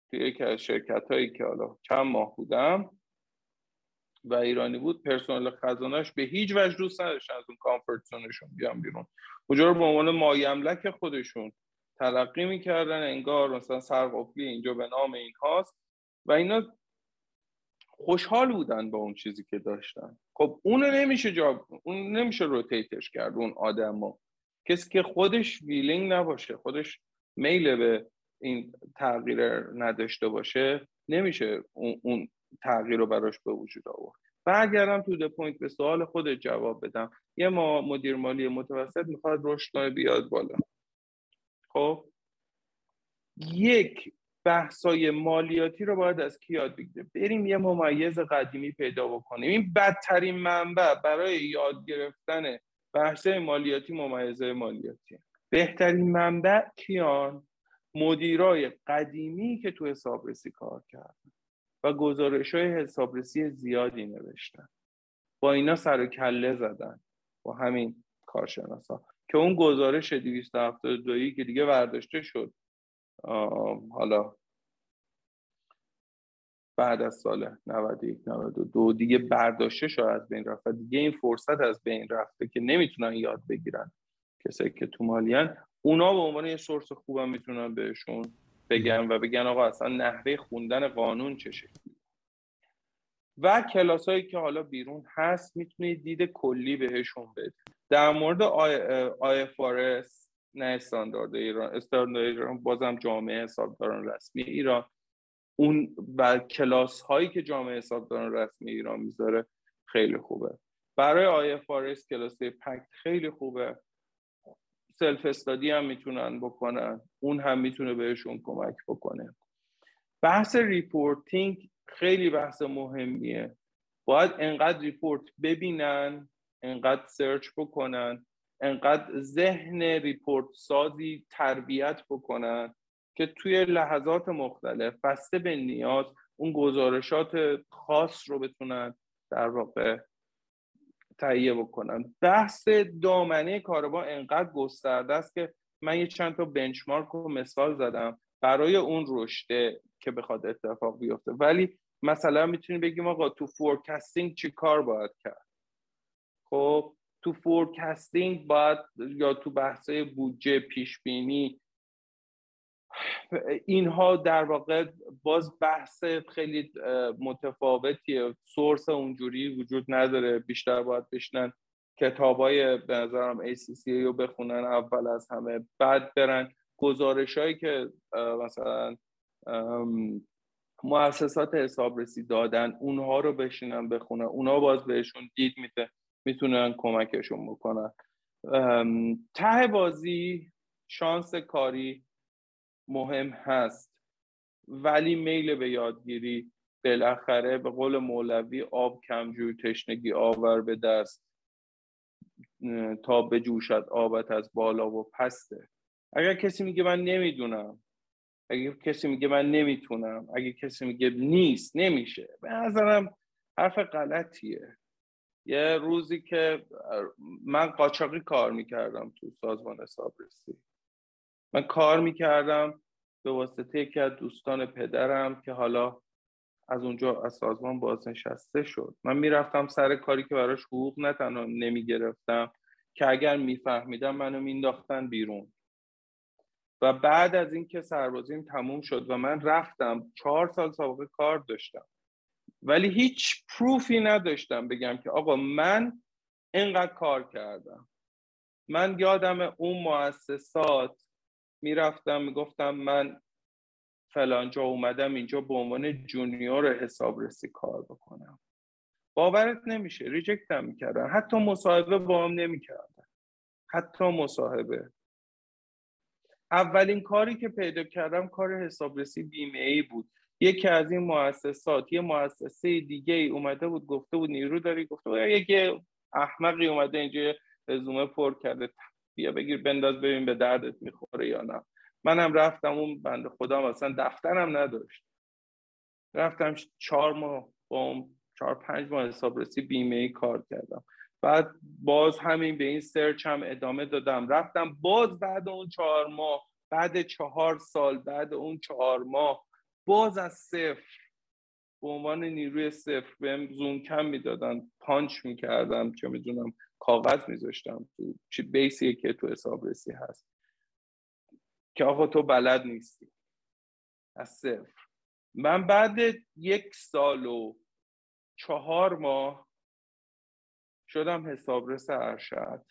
توی یکی از شرکت هایی که حالا چند ماه بودم و ایرانی بود پرسنل خزانش به هیچ وجه دوست نداشتن از اون کامفورت زونشون بیان بیرون. اونجا رو به عنوان مایملک خودشون تلقی می‌کردن انگار مثلا سرقفلی اینجا به نام این هاست و اینا خوشحال بودن با اون چیزی که داشتن. خب اونو نمیشه job اون نمیشه rotate ش کرد اون آدمو. کسی که خودش willing نباشه خودش میل به این تغییر نداشته باشه نمیشه اون, اون تغییر رو براش به وجود آورد. برگردم to the point به سوال خود جواب بدم. یه ما مدیر مالی متوسط می‌خواد رشد بیاد بالا. خب؟ یک بحثای مالیاتی رو باید از کی یاد بگیریم؟ بریم یه ممیز قدیمی پیدا بکنیم. این بدترین منبع برای یاد گرفتن بحثای مالیاتی ممیزه مالیاتی. بهترین منبع کیان؟ مدیرای قدیمی که تو حسابرسی کار کردن و گزارش های حسابرسی زیادی نوشتن. با اینا سر کله زدن. با همین کارشناسا. که اون گزارش 272 که دیگه برداشته شد. حالا بعد از سال 91 92 دیگه برداشته شد بین رفت دیگه این فرصت از بین رفته که نمی‌تونن یاد بگیرن کسایی که تو مالیان اونا به عنوان یه سورس خوبم می‌تونن بهشون بگن و بگن آقا اصلا نحوه خوندن قانون چه شکلی؟ و کلاس هایی که حالا بیرون هست می‌تونید دید کلی بهشون بدید. در مورد آی, فارس نه استاندارد ایران استاندارد ایران بازم جامعه حسابداران رسمی ایران. اون و کلاس هایی که جامعه حسابداران رسمی ایران می‌ذاره خیلی خوبه. برای آی کلاس پکت خیلی خوبه. سلف استادی هم می‌تونن بکنن. اون هم می‌تونه بهشون کمک بکنه. بحث reporting خیلی بحث مهمیه. باید انقدر report ببینن انقدر search بکنن انقدر ذهن report سازی تربیت بکنن که توی لحظات مختلف بسته به نیاز اون گزارشات خاص رو بتونن در واقع تهیه بکنن. بحث دامنه کاربا انقدر گسترده است که من یه چند تا benchmark و مثال زدم برای اون رشده که بخواد اتفاق بیفته. ولی مثلا می‌تونیم بگیم آقا تو forecasting چی کار باید کرد؟ خب تو forecasting باید یا تو بحثه بودجه پیش بینی اینها در واقع باز بحث خیلی متفاوتیه. source اونجوری وجود نداره. بیشتر باید بشینن کتابای به نظرم ACCA رو بخونن اول از همه. بعد برن گزارش هایی که مثلا مؤسسات حسابرسی دادن اونها رو بشینن بخونن. اونها باز بهشون دید میده. می‌تونن کمکشون بکنن. ته بازی شانس کاری مهم هست ولی میل به یادگیری بالاخره به قول مولوی آب کمجوی تشنگی آور به دست تا به جوشد آبت از بالا و پسته. اگر کسی میگه من نمی‌دونم اگر کسی میگه من نمی‌تونم اگر کسی میگه نیست نمیشه. به نظرم حرف غلطیه. یه روزی که من قاچاقی کار می‌کردم تو سازمان حسابرسی من کار می‌کردم به واسطه یکی از دوستان پدرم که حالا از اونجا از سازمان بازنشسته شد. من می‌رفتم سر کاری که براش حقوق نه تنها نمی‌گرفتم که اگر میفهمیدم منو مینداختن بیرون. و بعد از اینکه سربازیم تموم شد و من رفتم چهار سال سابقه کار داشتم. ولی هیچ پروفی نداشتم بگم که آقا من اینقدر کار کردم. من یادم اون مؤسسات می‌رفتم می‌گفتم من فلانجا اومدم اینجا به عنوان جونیور حسابرسی کار بکنم. باورت نمیشه ریجکتم می‌کردن. حتی مصاحبه با هم نمی‌کردن. حتی مصاحبه. اولین کاری که پیدا کردم کار حسابرسی بیمه ای بود. یکی از این مؤسسات یه مؤسسه دیگه ای اومده بود گفته بود نیرو داری گفته بود یکی احمقی اومده اینجا رزومه پر کرده بیا بگیر بنداز ببین به دردت می‌خوره یا نه. منم رفتم اون بند خدا مثلا دفترم نداشت. رفتم چهار ماه با چهار پنج ماه حسابرسی بیمه ای کار کردم. بعد باز همین به این search هم ادامه دادم. رفتم باز بعد اون چهار ماه بعد چهار سال بعد اون چهار ماه باز از صفر به عنوان نیروی صفر بهم زونکن می‌دادن پانچ می‌کردم چه می‌دونم کاغذ میذاشتم تو چی بیسی که تو حسابرسی هست. که آقا تو بلد نیستی. از صفر. من بعد یک سال و چهار ماه شدم حسابرس ارشد.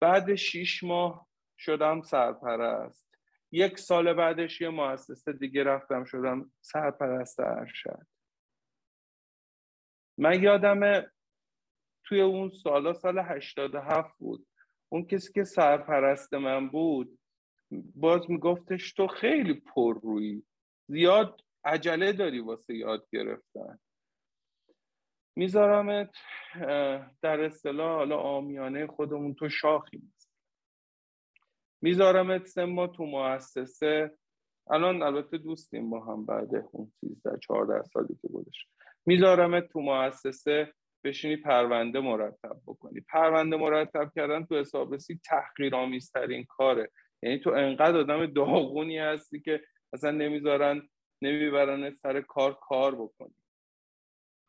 بعد شیش ماه شدم سرپرست. یک سال بعدش یه مؤسسه دیگه رفتم شدم سرپرست ارشد. من یادم توی اون سالا سال 87 بود. اون کسی که سرپرست من بود باز میگفتش تو خیلی پر روی. زیاد عجله داری واسه یاد گرفتن. میذارمت در اصطلاح حالا آمیانه خودمون تو شاخی میذارمت سه ما تو مؤسسه. الان البته دوستیم با هم بعد اون 13 14 سالی که بودش میذارمت تو مؤسسه بشینی پرونده مرتب بکنی. پرونده مرتب کردن تو حسابرسی تحقیرآمیزترین کاره. یعنی تو انقدر آدم داغونی هستی که اصلا نمی‌ذارن نمی‌برن سر کار کار بکنی.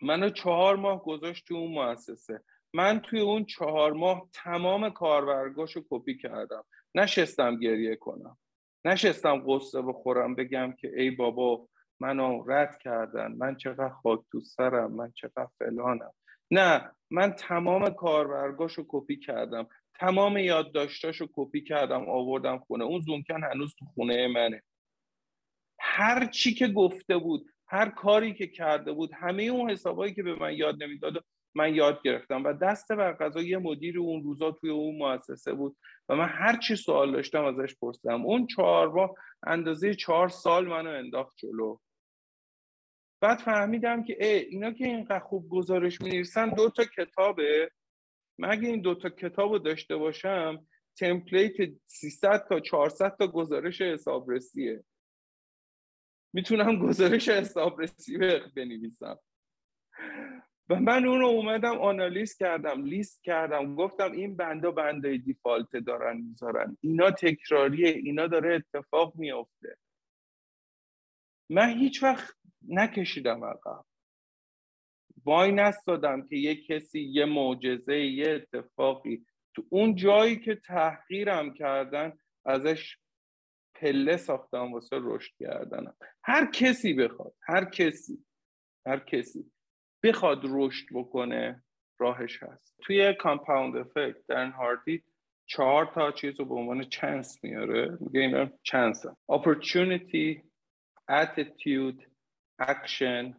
منو چهار ماه گذاشت تو اون مؤسسه. من توی اون چهار ماه تمام کارورگاشو کپی کردم. نشستم گریه کنم. نشستم قصه بخورم بگم که ای بابا منو رد کردن. من چقدر خاک تو سرم من چقدر فلانم. نه من تمام کاربرگاشو کپی کردم. تمام یادداشتاشو کپی کردم آوردم خونه. اون زومکن هنوز تو خونه منه. هر چی که گفته بود هر کاری که کرده بود همه اون حسابایی که به من یاد نمی‌داد من یاد گرفتم و دست بر قضا یه مدیر اون روزا توی اون مؤسسه بود و من هر چی سوال داشتم ازش پرسیدم. اون چهار با اندازه چهار سال منو انداخت جلو. بعد فهمیدم که ای اینا که اینقدر خوب گزارش می‌نویسن دو تا کتابه. مگه این دو تا کتاب رو داشته باشم تمپلیت 300 تا 400 تا گزارش حسابرسیه. می‌تونم گزارش حسابرسی بنویسم. و من اون رو اومدم آنالیز کردم لیست کردم گفتم این بندا بنده دیفالت دارن می‌ذارن. اینا تکراریه اینا داره اتفاق میافته. من هیچ وقت نکشیدم عقب. وای نستادم که یه کسی یه معجزه یه اتفاقی تو اون جایی که تحقیرم کردن ازش پله ساختم واسه رشد کردنم. هر کسی بخواد هر کسی هر کسی. بخواد رشد بکنه راهش هست. توی کامپاوند افکت در هاردی چهار تا چیز رو به عنوان چنس میاره. میگه اینا چنس opportunity attitude action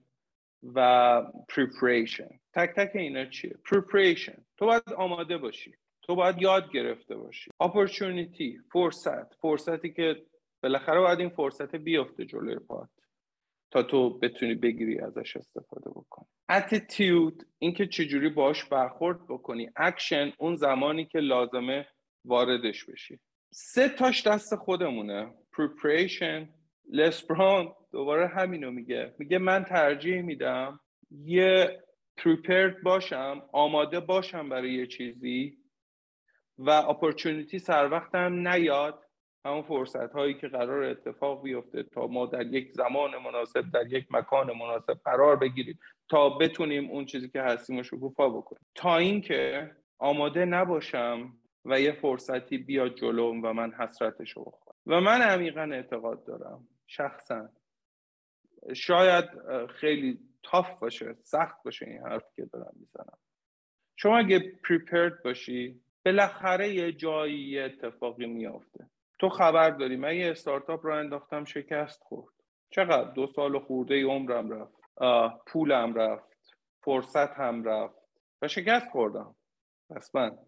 و preparation. تک تک اینا چیه؟ Preparation. تو باید آماده باشی. تو باید یاد گرفته باشی. Opportunity فرصت. فرصتی که بالاخره باید این فرصت بیفته جلوی پات. تا تو بتونی بگیری ازش استفاده بکنی. Attitude اینکه چجوری باش برخورد بکنی. اکشن اون زمانی که لازمه واردش بشی. سه تاش دست خودمونه. Preparation لسبران دوباره همینو میگه. میگه من ترجیح میدم یه prepared باشم آماده باشم برای یه چیزی و اپورتونیتی سر وقتم نیاد. همون فرصت هایی که قرار اتفاق بیفته تا ما در یک زمان مناسب در یک مکان مناسب قرار بگیریم تا بتونیم اون چیزی که هستیم رو شکوفا بکنیم. تا اینکه آماده نباشم و یه فرصتی بیاد جلوم و من حسرتش رو بخورم. و من عمیقا اعتقاد دارم شخصا. شاید خیلی تاف باشه سخت باشه این حرف که دارم می‌زنم. شما اگه پریپرد باشی بالاخره یه جایی اتفاقی میافته. تو خبر داری من یه استارتاپ رو انداختم شکست خورد. چقدر؟ دو سال خورده عمرم رفت. پولم رفت. فرصت هم رفت. و شکست خوردم. من.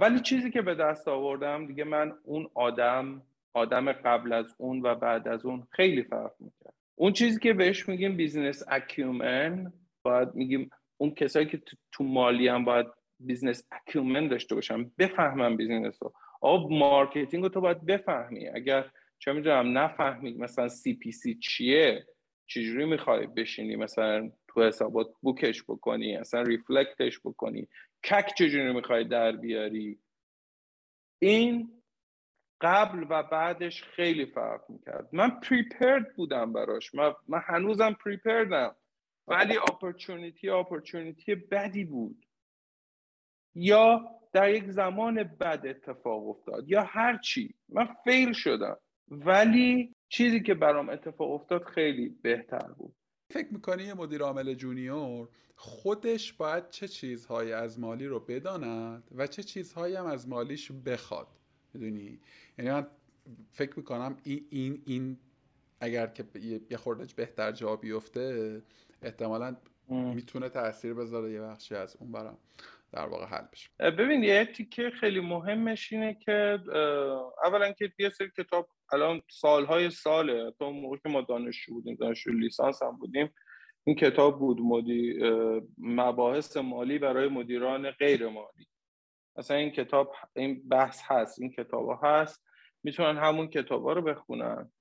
ولی چیزی که به دست آوردم دیگه من اون آدم آدم قبل از اون و بعد از اون خیلی فرق می‌کرد. اون چیزی که بهش میگیم business acumen باید میگیم اون کسایی که تو مالی هم باید business acumen داشته باشن بفهمن business رو. آقا marketing رو تو باید بفهمی. اگر چه می‌دونم نفهمی مثلا CPC چیه چجوری می‌خوای بشینی مثلا تو حسابات بوکش بکنی اصلا ریفلکتش بکنی کک چجوری می‌خوای در بیاری؟ این قبل و بعدش خیلی فرق می‌کرد. من پریپرد بودم براش. من, من هنوزم پریپردم ولی اپورتونیتی اپورتونیتی بدی بود. یا در یک زمان بد اتفاق افتاد یا هر چی. من فیل شدم. ولی چیزی که برام اتفاق افتاد خیلی بهتر بود. فکر می‌کنی یه مدیر عامل جونیور خودش باید چه چیزهایی از مالی رو بداند و چه چیزهایی هم از مالیش بخواد؟ می‌دونی؟ یعنی من فکر می‌کنم این این این اگر که یه خوردش بهتر جا بیفته احتمالا می‌تونه تاثیر بذاره یه بخشی از اون برم در واقع حل بشه. ببین یه تیکه خیلی مهمش اینه که اولا که یه سری کتاب الان سالهای ساله. تا موقع که ما دانشجو بودیم دانشجو لیسانس هم بودیم این کتاب بود مدی مباحث مالی برای مدیران غیر مالی. مثلا این کتاب این بحث هست این کتاب ها هست. می‌تونن همون کتاب ها رو بخونن.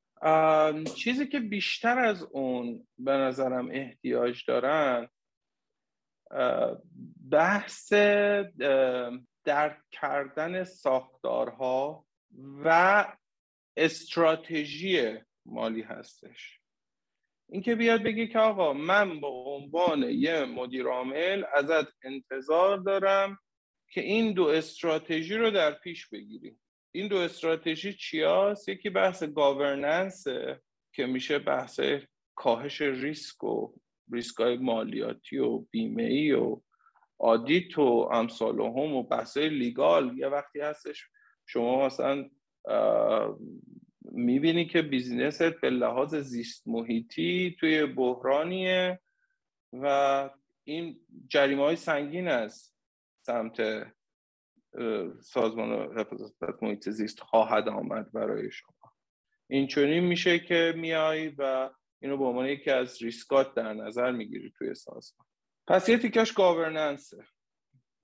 چیزی که بیشتر از اون به نظرم احتیاج دارن بحث درک کردن ساختارها و استراتژی مالی هستش اینکه بیاد بگی که آقا من به عنوان یه مدیر عامل ازت انتظار دارم که این دو استراتژی رو در پیش بگیری این دو استراتژی چی هست؟ یکی بحث گاورننس که میشه بحث کاهش ریسک و ریسک های مالیاتی و بیمه ای و آدیت و امثال هم و بحث لیگال یه وقتی هستش شما مثلا می‌بینی که بیزینست به لحاظ زیست محیطی توی بحرانیه و این جریمه های سنگین از سمت سازمان حفاظت محیط زیست خواهد آمد برای شما. این چونین میشه که میای و اینو به عنوان یکی از ریسکات در نظر می‌گیری توی سازمان. پس یه تیکش governance ه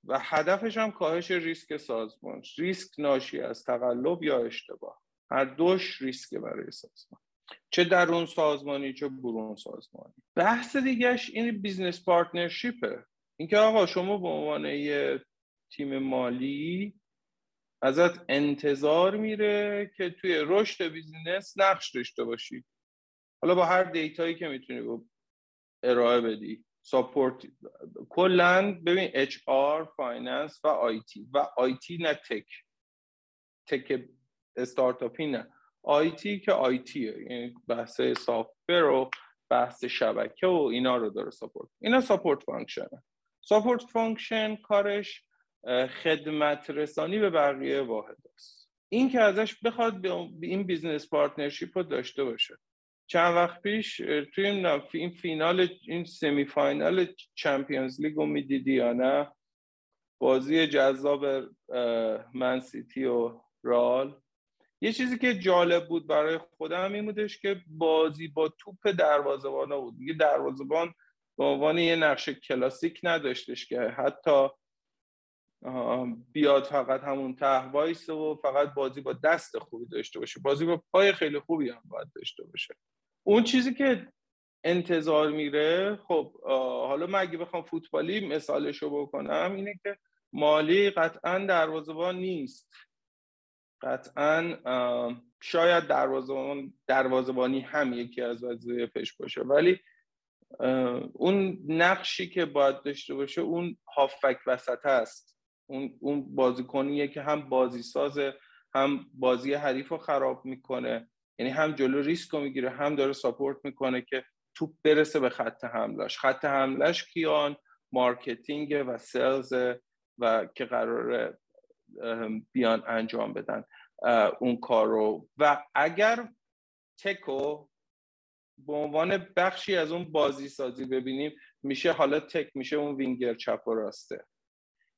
و هدفش هم کاهش ریسک سازمان. ریسک ناشی از تقلب یا اشتباه. هر دوش ریسک برای سازمان. چه درون سازمانی چه برون سازمانی. بحث دیگهش این business partnership ه اینکه آقا شما به عنوان یه تیم مالی ازت انتظار میره که توی رشد business نقش داشته باشی. حالا با هر data یی که می‌تونی ارائه بدی support کلا ببین HR finance و IT. و IT نه tech. tech استارتاپی نه. IT که IT ه یعنی بحث software و بحث شبکه و اینا رو داره support اینا support function support function کارش خدمت رسانی به بقیه واحد هاست. این که ازش بخواد این business partnership رو داشته باشه. چند وقت پیش توی این فینال این semi final Champions League رو می‌دیدی یا نه؟ بازی جذاب من سیتی و رئال یه چیزی که جالب بود برای خودم این بودش که بازی با توپ دروازه‌بان بود. یه دروازه‌بان به عنوان یه نقش کلاسیک نداشتش که حتی بیاد فقط همون ته وایسه و فقط بازی با دست خوبی داشته باشه. بازی با پای خیلی خوبی هم باید داشته باشه. اون چیزی که انتظار میره خب حالا من اگه بخوام فوتبالی مثالش رو بکنم اینه که مالی قطعا دروازبان نیست. قطعا شاید دروازبان دروازبانی هم یکی از وظایفش باشه ولی اون نقشی که باید داشته باشه اون هافک وسط است. اون اون بازیکنیه که هم بازی سازه هم بازی حریف رو خراب می‌کنه. یعنی هم جلو ریسک رو می‌گیره هم داره support می‌کنه که توپ برسه به خط حملش خط حملش کیان؟ marketing و sales و که قرار بیان انجام بدن اون کار رو. و اگر tech و به عنوان بخشی از اون بازی سازی ببینیم میشه حالا tech میشه اون وینگر چپ و راسته.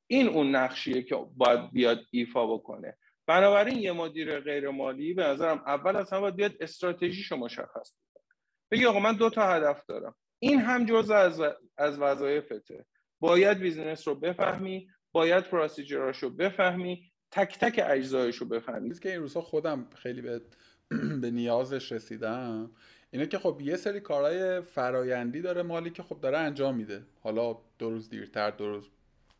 این اون نقشیه که باید بیاد ایفا بکنه. بنابراین یه مدیر غیر مالی به نظرم اول از همه باید بیاد استراتژیشو مشخص کنه بگی آقا من دو تا هدف دارم. این هم جزء از از وظایفته. باید business رو بفهمی باید procedure اشو بفهمی تک تک اجزایشو بفهمی. که این روزها خودم خیلی به (clears throat) به نیازش رسیدم اینه که خب یه سری کارهای فرایندی داره مالی که خب داره انجام میده. حالا دو روز دیرتر دو روز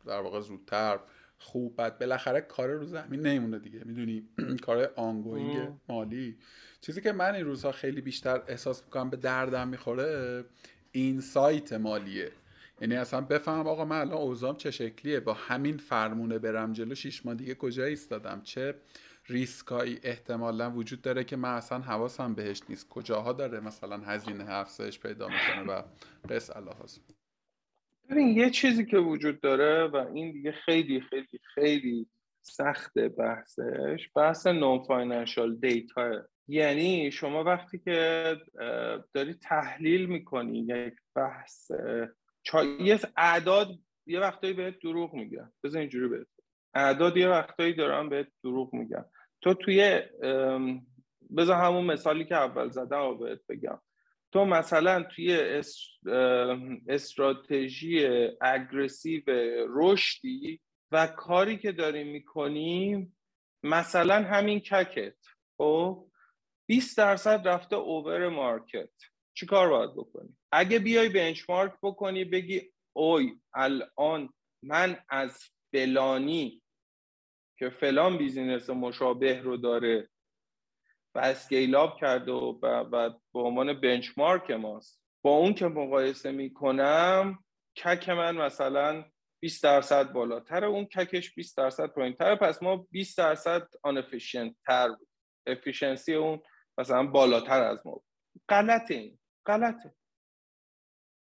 در واقع زودتر. خوب بعد بالاخره کار رو زمین نمیمونه دیگه. می‌دونی؟ (clears throat) کار ongoing مالی. چیزی که من این روزها خیلی بیشتر احساس می‌کنم به دردم می‌خوره این insight مالیه. یعنی اصلا بفهم آقا من الان اوضاعم چه شکلیه با همین فرمونه برم جلو شیش ماه دیگه کجا ایستادم؟ چه ریسکایی احتمالا وجود داره که من اصلا حواسم بهش نیست. کجاها داره مثلا هزینه افزایش پیدا می‌کنه و قس علی هذا ببین یه چیزی که وجود داره و این دیگه خیلی خیلی خیلی سخت بحثش بحث non financial data یعنی شما وقتی که داری تحلیل می‌کنی یک بحث یه اعداد یه وقتایی بهت دروغ میگن. بذار اینجوری بهت اعداد یه وقتایی دارن بهت دروغ میگن. تو توی بذار همون مثالی که اول زدم بهت بگم. تو مثلا توی استراتژی اگریسیو رشدی و کاری که داریم می‌کنیم مثلا همین ککت خب؟ 20 درصد رفته اوور مارکت. چی کار باید بکنی؟ اگه بیای بنچمارک بکنی بگی اوی الان من از فلانی که فلان business مشابه رو داره و scale up کرده و به عنوان benchmark ماست. با اون که مقایسه می‌کنم CAC من مثلا 20 درصد بالاتر اون CAC ش 20 درصد پایین تر پس ما 20 درصد آن تر بود. efficiency اون مثلا بالاتر از ما غلطه این. غلطه.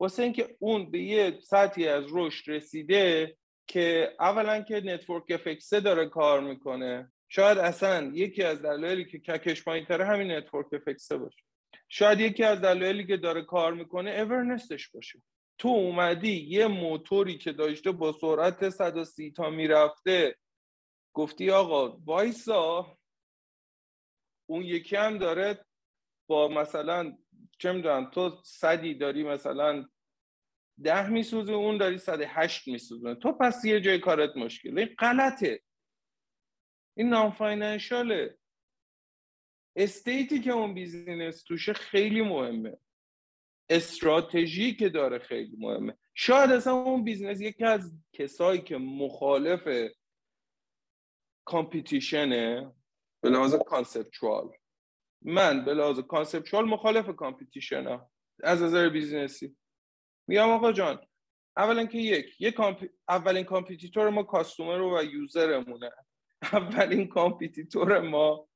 واسه اینکه اون به یه سطحی از رشد رسیده که اولا که network effect داره کار می‌کنه شاید اصلا یکی از دلایلی که CAC ش پایین تره همین network effect باشه. شاید یکی از دلایلی که داره کار می‌کنه awareness ش باشه. تو اومدی یه موتوری که داشته با سرعت 130 تا می‌رفته گفتی آقا وایسا اون یکی هم داره با مثلا چه می‌دونم تو صدی داری مثلا ده میسوزه اون داری صد هشت میسوزه. تو پس یه جای کارت مشکل. این غلطه. این نام state ی که اون business توشه خیلی مهمه. استراتژی که داره خیلی مهمه. شاید اصلا اون business یکی از کسایی که مخالف competition ه به لحاظ conceptual من به لحاظ conceptual مخالف competition م از نظر business ی میگم آقا جان اولا که یک یک اولین competitor ما customer و user مونه اولین competitor ما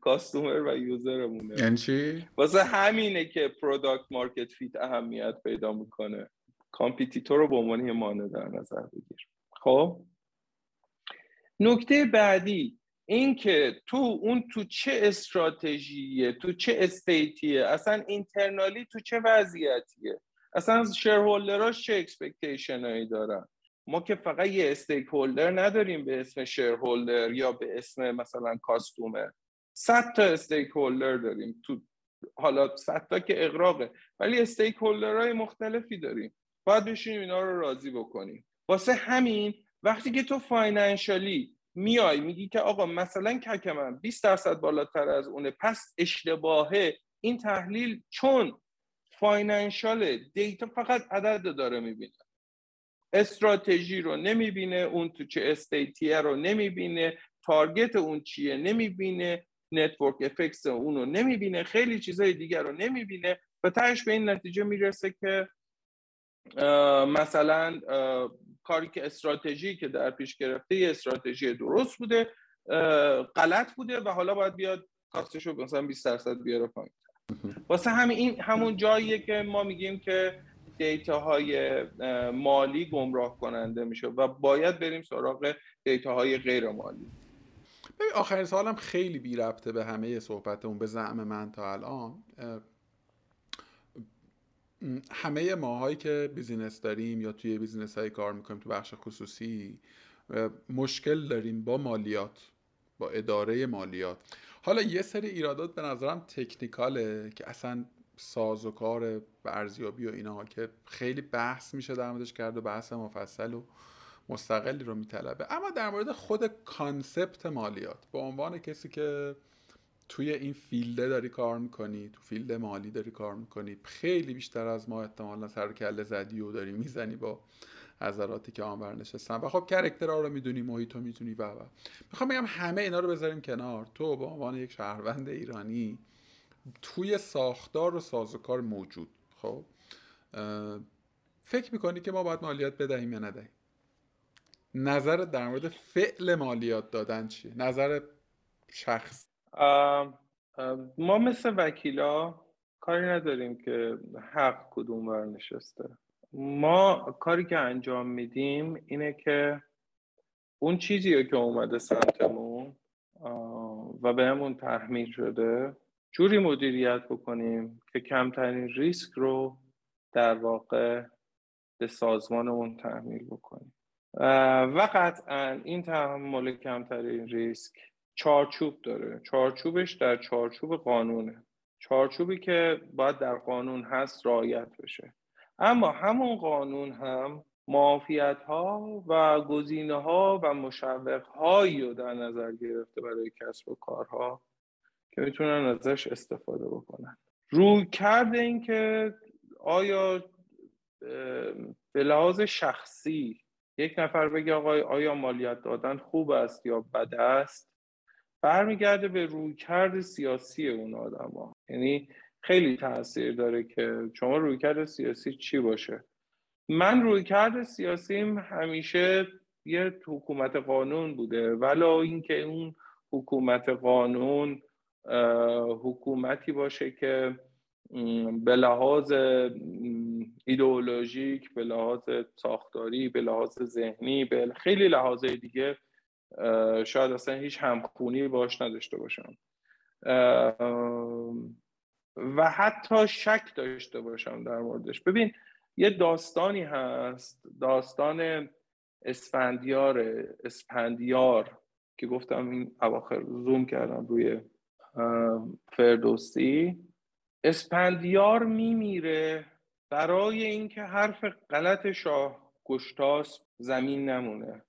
customer و user مونه. یعنی چی؟ واسه همینه که product market fit اهمیت پیدا می‌کنه. competitor رو به عنوان مانع در نظر بگیر. خب؟ نکته بعدی این که تو اون تو چه استراتژیه تو چه state یه اصلا internally تو چه وضعیتیه؟ اصلا shareholder اش چه expectation هایی دارن؟ ما که فقط یه stakeholder نداریم به اسم shareholder یا به اسم مثلا customer صد تا stakeholder داریم تو حالا صد تا که اغراقه ولی stake های مختلفی داریم. باید بشینیم اینا رو راضی بکنیم. واسه همین وقتی که تو financial ی میای میگی که آقا مثلا CAC من 20 درصد بالاتر از اونه پس اشتباهه. این تحلیل چون financial data فقط عدد داره می‌بینه. استراتژی رو نمی‌بینه اون تو چه state یه رو نمی‌بینه target اون چیه نمی‌بینه network effects اون رو نمی‌بینه خیلی چیزای دیگر رو نمی‌بینه و تهش به این نتیجه می‌رسه که مثلا کاری که استراتژی که در پیش گرفته یه استراتژی درست بوده غلط بوده و حالا باید بیاد کاستش رو مثلا 20 درصد بیاره پایین. واسه همین این همون جاییه که ما میگیم که دیتاهای مالی گمراه کننده میشه و باید بریم سراغ دیتاهای غیر مالی. ببین آخرین سوالم خیلی بی ربطه به همه صحبتمون به زعم من تا الان. همه ماهایی که business داریم یا توی business های کار می‌کنیم تو بخش خصوصی مشکل داریم با مالیات با اداره مالیات. حالا یه سری ایرادات به نظرم technical ه که اصلا ساز و کار ارزیابی و اینها که خیلی بحث میشه در موردش کرد و بحث مفصل و مستقلی رو میطلبه. اما در مورد خود concept مالیات به عنوان کسی که توی این field ه داری کار می‌کنی تو field مالی داری کار می‌کنی خیلی بیشتر از ما احتمالا سر کله زدی و داری می‌زنی با حضراتی که آن برنشستن و خب کرکترها رو می‌دونی محیط رو می‌دونی و و. می‌خوام بگم همه اینا رو بذاریم کنار. تو به عنوان یک شهروند ایرانی توی ساختار و سازوکار موجود خب؟ فکر می‌کنی که ما باید مالیات بدهیم یا ندهیم؟ نظر در مورد فعل مالیات دادن چیه؟ نظر شخص. ما مثل وکیلا کاری نداریم که حق کدوم برنشسته ما کاری که انجام میدیم اینه که اون چیزی که اومده سمتمون و بهمون تحمیل شده. جوری مدیریت بکنیم که کمترین ریسک رو در واقع به سازمانمون تحمیل بکنیم. و قطعا این تحمل کمترین ریسک چارچوب داره. چارچوبش در چارچوب قانونه. چارچوبی که باید در قانون هست رعایت بشه. اما همون قانون هم معافیت ها و گزینه ها و مشوق هایی رو در نظر گرفته برای کسب و کارها که می‌تونن ازش استفاده بکنن. روی کرده این که آیا به لحاظ شخصی یک نفر بگه آقای آیا مالیات دادن خوب است یا بد است؟ برمیگرده به رویکرد سیاسی اون آدم ها. یعنی خیلی تاثیر داره که شما رویکرد سیاسی چی باشه؟ من رویکرد سیاسیم همیشه یه حکومت قانون بوده. ولا اینکه اون حکومت قانون حکومتی باشه که به لحاظ ایدئولوژیک به لحاظ ساختاری به لحاظ ذهنی به خیلی لحاظ دیگه شاید اصلا هیچ همخونی باش نداشته باشم. و حتی شک داشته باشم در موردش. ببین یه داستانی هست داستان اسفندیار اسفندیار که گفتم این اواخر زوم کردم روی فردوسی. اسپندیار میمیره برای اینکه حرف غلط شاه گشتاس زمین نمونه.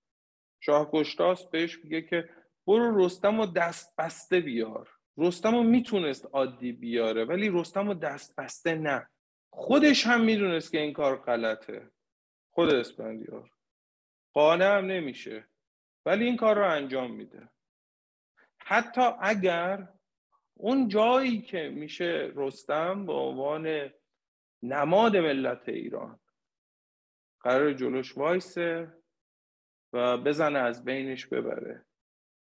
شاه گشتاس بهش میگه که برو رستم و دست بسته بیار. رستم رو می‌تونست عادی بیاره ولی رستم و دست بسته نه. خودش هم می‌دونست که این کار غلطه. خود اسپندیار. قانع هم نمیشه. ولی این کار رو انجام میده. حتی اگر اون جایی که میشه رستم به عنوان نماد ملت ایران قرار جلوش وایسه و بزنه از بینش ببره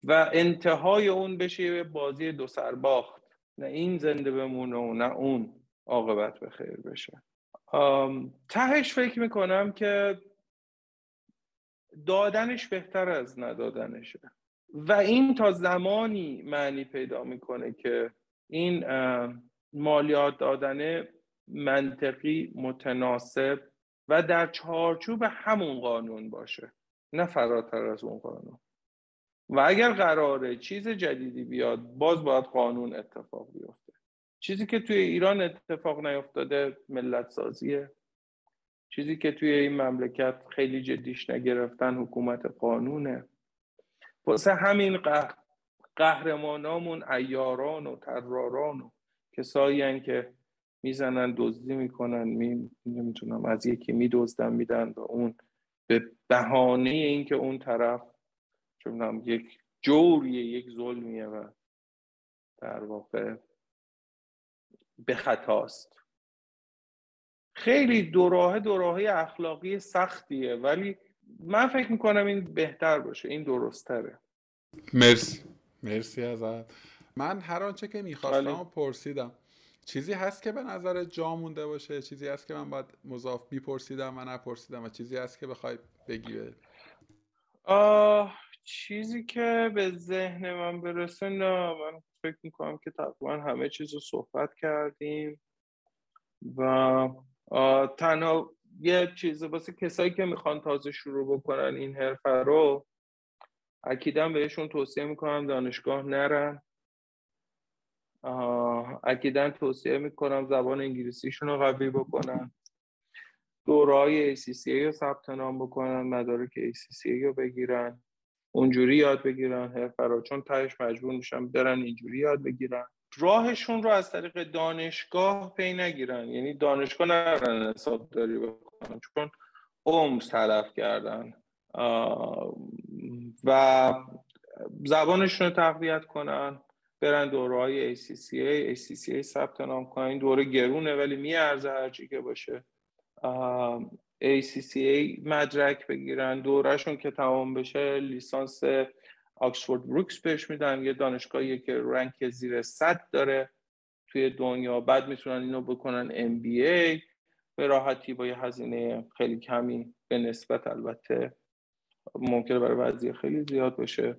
و انتهای اون بشه بازی دو سرباخت. نه این زنده بمونه و نه اون عاقبت به خیر بشه. تهش فکر می‌کنم که دادنش بهتر از ندادنشه. و این تا زمانی معنی پیدا می‌کنه که این مالیات دادن منطقی متناسب و در چارچوب همون قانون باشه نه فراتر از اون قانون. و اگر قراره چیز جدیدی بیاد باز باید قانون اتفاق بیفته. چیزی که توی ایران اتفاق نیفتاده ملت سازیه چیزی که توی این مملکت خیلی جدیش نگرفتن حکومت قانونه. واسه همین قهر قهرمانامون ایاران و تراران و کسایی که می‌زنن دزدی می‌کنن می نمی‌تونم از یکی میدزدن میدن و اون. به بهانه اینکه اون طرف چون یک جوریه یک ظلمیه و در واقع به خطاست. خیلی دوراهه دوراهه اخلاقی سختیه ولی من فکر می‌کنم این بهتر باشه این درستره مرسی. مرسی ازت. من هر آنچه که می‌خواستم پرسیدم. چیزی هست که به نظر جا مونده باشه چیزی هست که من باید مضاف میپرسیدم و نپرسیدم و چیزی هست که بخوای بگی آه چیزی که به ذهن من برسه نه. من فکر می‌کنم که تقریبا همه چیز رو صحبت کردیم و تنها یه چیز واسه کسایی که می‌خوان تازه شروع بکنن این حرفه رو اکیدم بهشون توصیه می‌کنم دانشگاه نرن. اکیدن توصیه می‌کنم زبان انگلیسیشون رو قوی بکنن. دورهای ACCA رو ثبت نام بکنن مدارک ACCA رو بگیرن. اونجوری یاد بگیرن حرفه رو چون تهش مجبور میشن برن اینجوری یاد بگیرن. راهشون رو از طریق دانشگاه پی نگیرن. یعنی دانشگاه نرن حسابداری بکنن. چون عمر تلف کردن. و زبانشون رو تقویت کنن برن دوره های ACCA ACCA ثبت نام کنن. این دوره گرونه ولی میارزه هرچی که باشه. ACCA مدرک بگیرن. دورهشون که تمام بشه لیسانس آکسفورد بروکس بهش میدن. یه دانشگاهی که رنک زیر 100 داره توی دنیا. بعد می‌تونن اینو بکنن MBA به راحتی با یه هزینه خیلی کمی به نسبت البته ممکنه برای وضعیه خیلی زیاد باشه.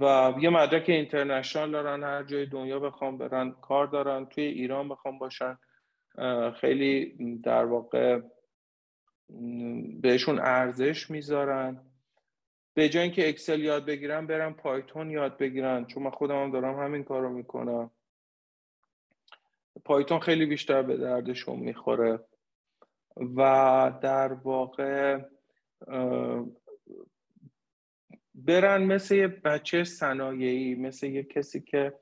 و یه مدرک اینترنشنال دارن هر جای دنیا بخوام برن کار دارن توی ایران بخوام باشن. خیلی در واقع بهشون ارزش می‌ذارن. به جای اینکه اکسل یاد بگیرن برن پایتون یاد بگیرن. چون من خودم هم دارم همین کار رو می‌کنم. پایتون خیلی بیشتر به دردشون می‌خوره. و در واقع برن مثل یه بچه صنایعی مثل یه کسی که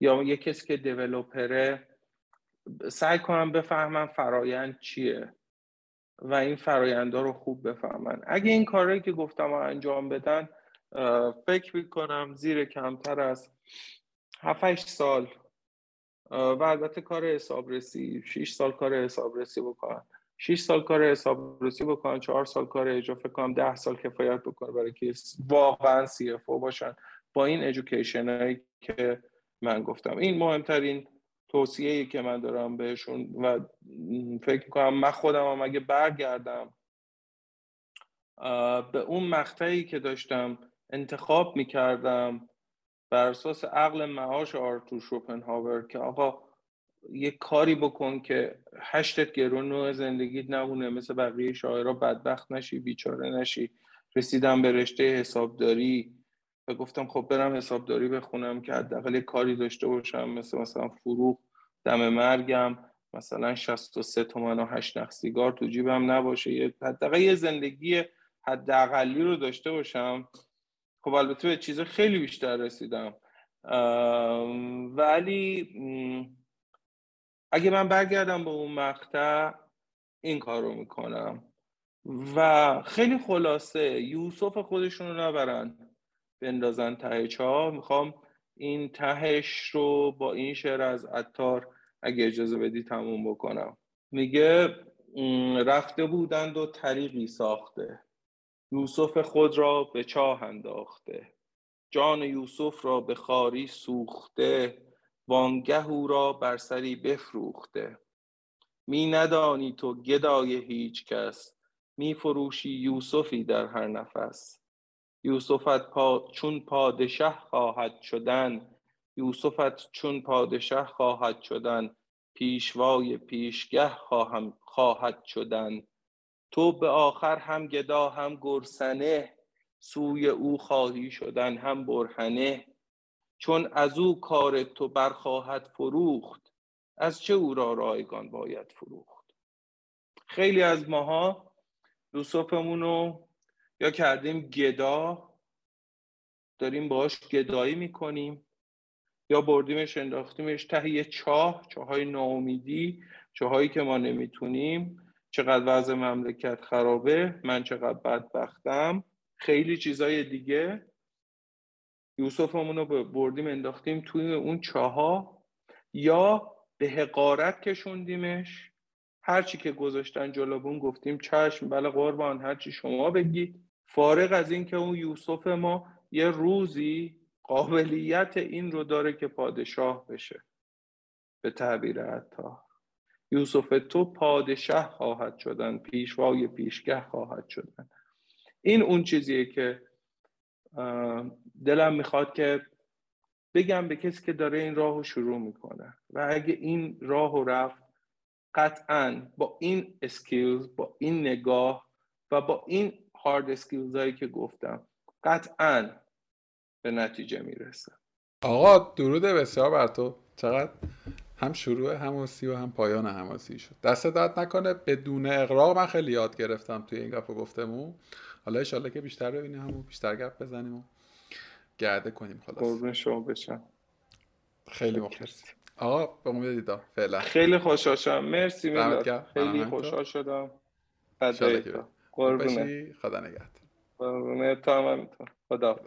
یا یه کسی که دیولوپره سعی کنم بفهمم فرایند چیه و این فراینده رو خوب بفهمن. اگه این کاری که گفتم رو انجام بدن فکر می‌کنم زیر کمتر از 7 سال و البته کار حسابرسی 6 سال کار حسابرسی بکنن 6 سال کار حسابرسی بکنن 4 سال کار اجرا فکر کنم 10 سال کفایت بکنه برای که واقعا سی اف باشن. با این ادویکیشن هایی که من گفتم. این مهمترین توصیه که من دارم بهشون و فکر کنم من خودم هم اگه برگردم به اون مقطعی که داشتم انتخاب می‌کردم بر اساس عقل معاش آرتور شوپنهاور که آقا یه کاری بکن که هشتت گرون نوع زندگیت نمونه مثل بقیه شاعرها بدبخت نشی بیچاره نشی. رسیدم به رشته حسابداری. و گفتم خب برم حسابداری بخونم که حداقل یه کاری داشته باشم مثل مثلا فروغ دم مرگم. مثلا 63 تومن و 8 نخ سیگار تو جیبم نباشه. حداقل یه زندگی حداقلی رو داشته باشم. خب البته به چیز خیلی بیشتر رسیدم. ولی اگه من برگردم به اون مقطع این کار رو می‌کنم. و خیلی خلاصه یوسف خودشون رو نبرن بندازن ته چاه می‌خوام این تهش رو با این شعر از عطار اگه اجازه بدی تموم بکنم. میگه رفته بودند و طریقی ساخته. یوسف خود را به چاه انداخته. جان یوسف را به خاری سوخته. وانگه او را بر سری بفروخته. می ندانی تو گدای هیچ کس. می فروشی یوسفی در هر نفس. یوسفت پا چون پادشه خواهد شدن. یوسفت چون پادشه خواهد شدن. پیشوای پیشگه خواهم خواهد شدن. تو به آخر هم گدا هم گرسنه سوی او خواهی شدن هم برهنه. چون از او کار تو برخواهد فروخت از چه او را رایگان باید فروخت؟ خیلی از ماها یوسفمون رو یا کردیم گدا داریم باش گدایی می‌کنیم یا بردیمش انداختیمش ته یه چاه چاهای ناامیدی چاهایی که ما نمی‌تونیم. چقدر وضع مملکت خرابه من چقدر بدبختم. خیلی چیزای دیگه. یوسفمون رو بردیم انداختیم توی اون چاها. یا به حقارت کشوندیمش. هرچی که گذاشتن جلوبون گفتیم چشم بله قربان هرچی شما بگید فارغ از اینکه اون یوسف ما یه روزی قابلیت این رو داره که پادشاه بشه. به تعبیر عطا. یوسف تو پادشاه خواهد شدن پیشوای پیشگه خواهد شدن. این اون چیزیه که دلم می‌خواد که بگم به کسی که داره این راه رو شروع می‌کنه. و اگه این راه رو رفت قطعا با این اسکیلز با این نگاه و با این هارد اسکیلز هایی که گفتم قطعا به نتیجه می‌رسه. آقا درود بسیار بر تو. چقدر؟ هم شروع هماسی و هم پایان هماسی شد. دست داد نکنه بدون اقراق من خیلی یاد گرفتم توی این گپ گفتمون حالا اشالله که بیشتر ببینیم همون بیشتر گپ بزنیم و گرده کنیم خلاص. قربون شما بشم. خیلی مخلص. آقا به امید دیدار فعلا. خیلی خوشحال شدم. مرسی میلاد. خیلی خوشحال شدم. قربونه خدا نگهدار. قربونه تو هم خدا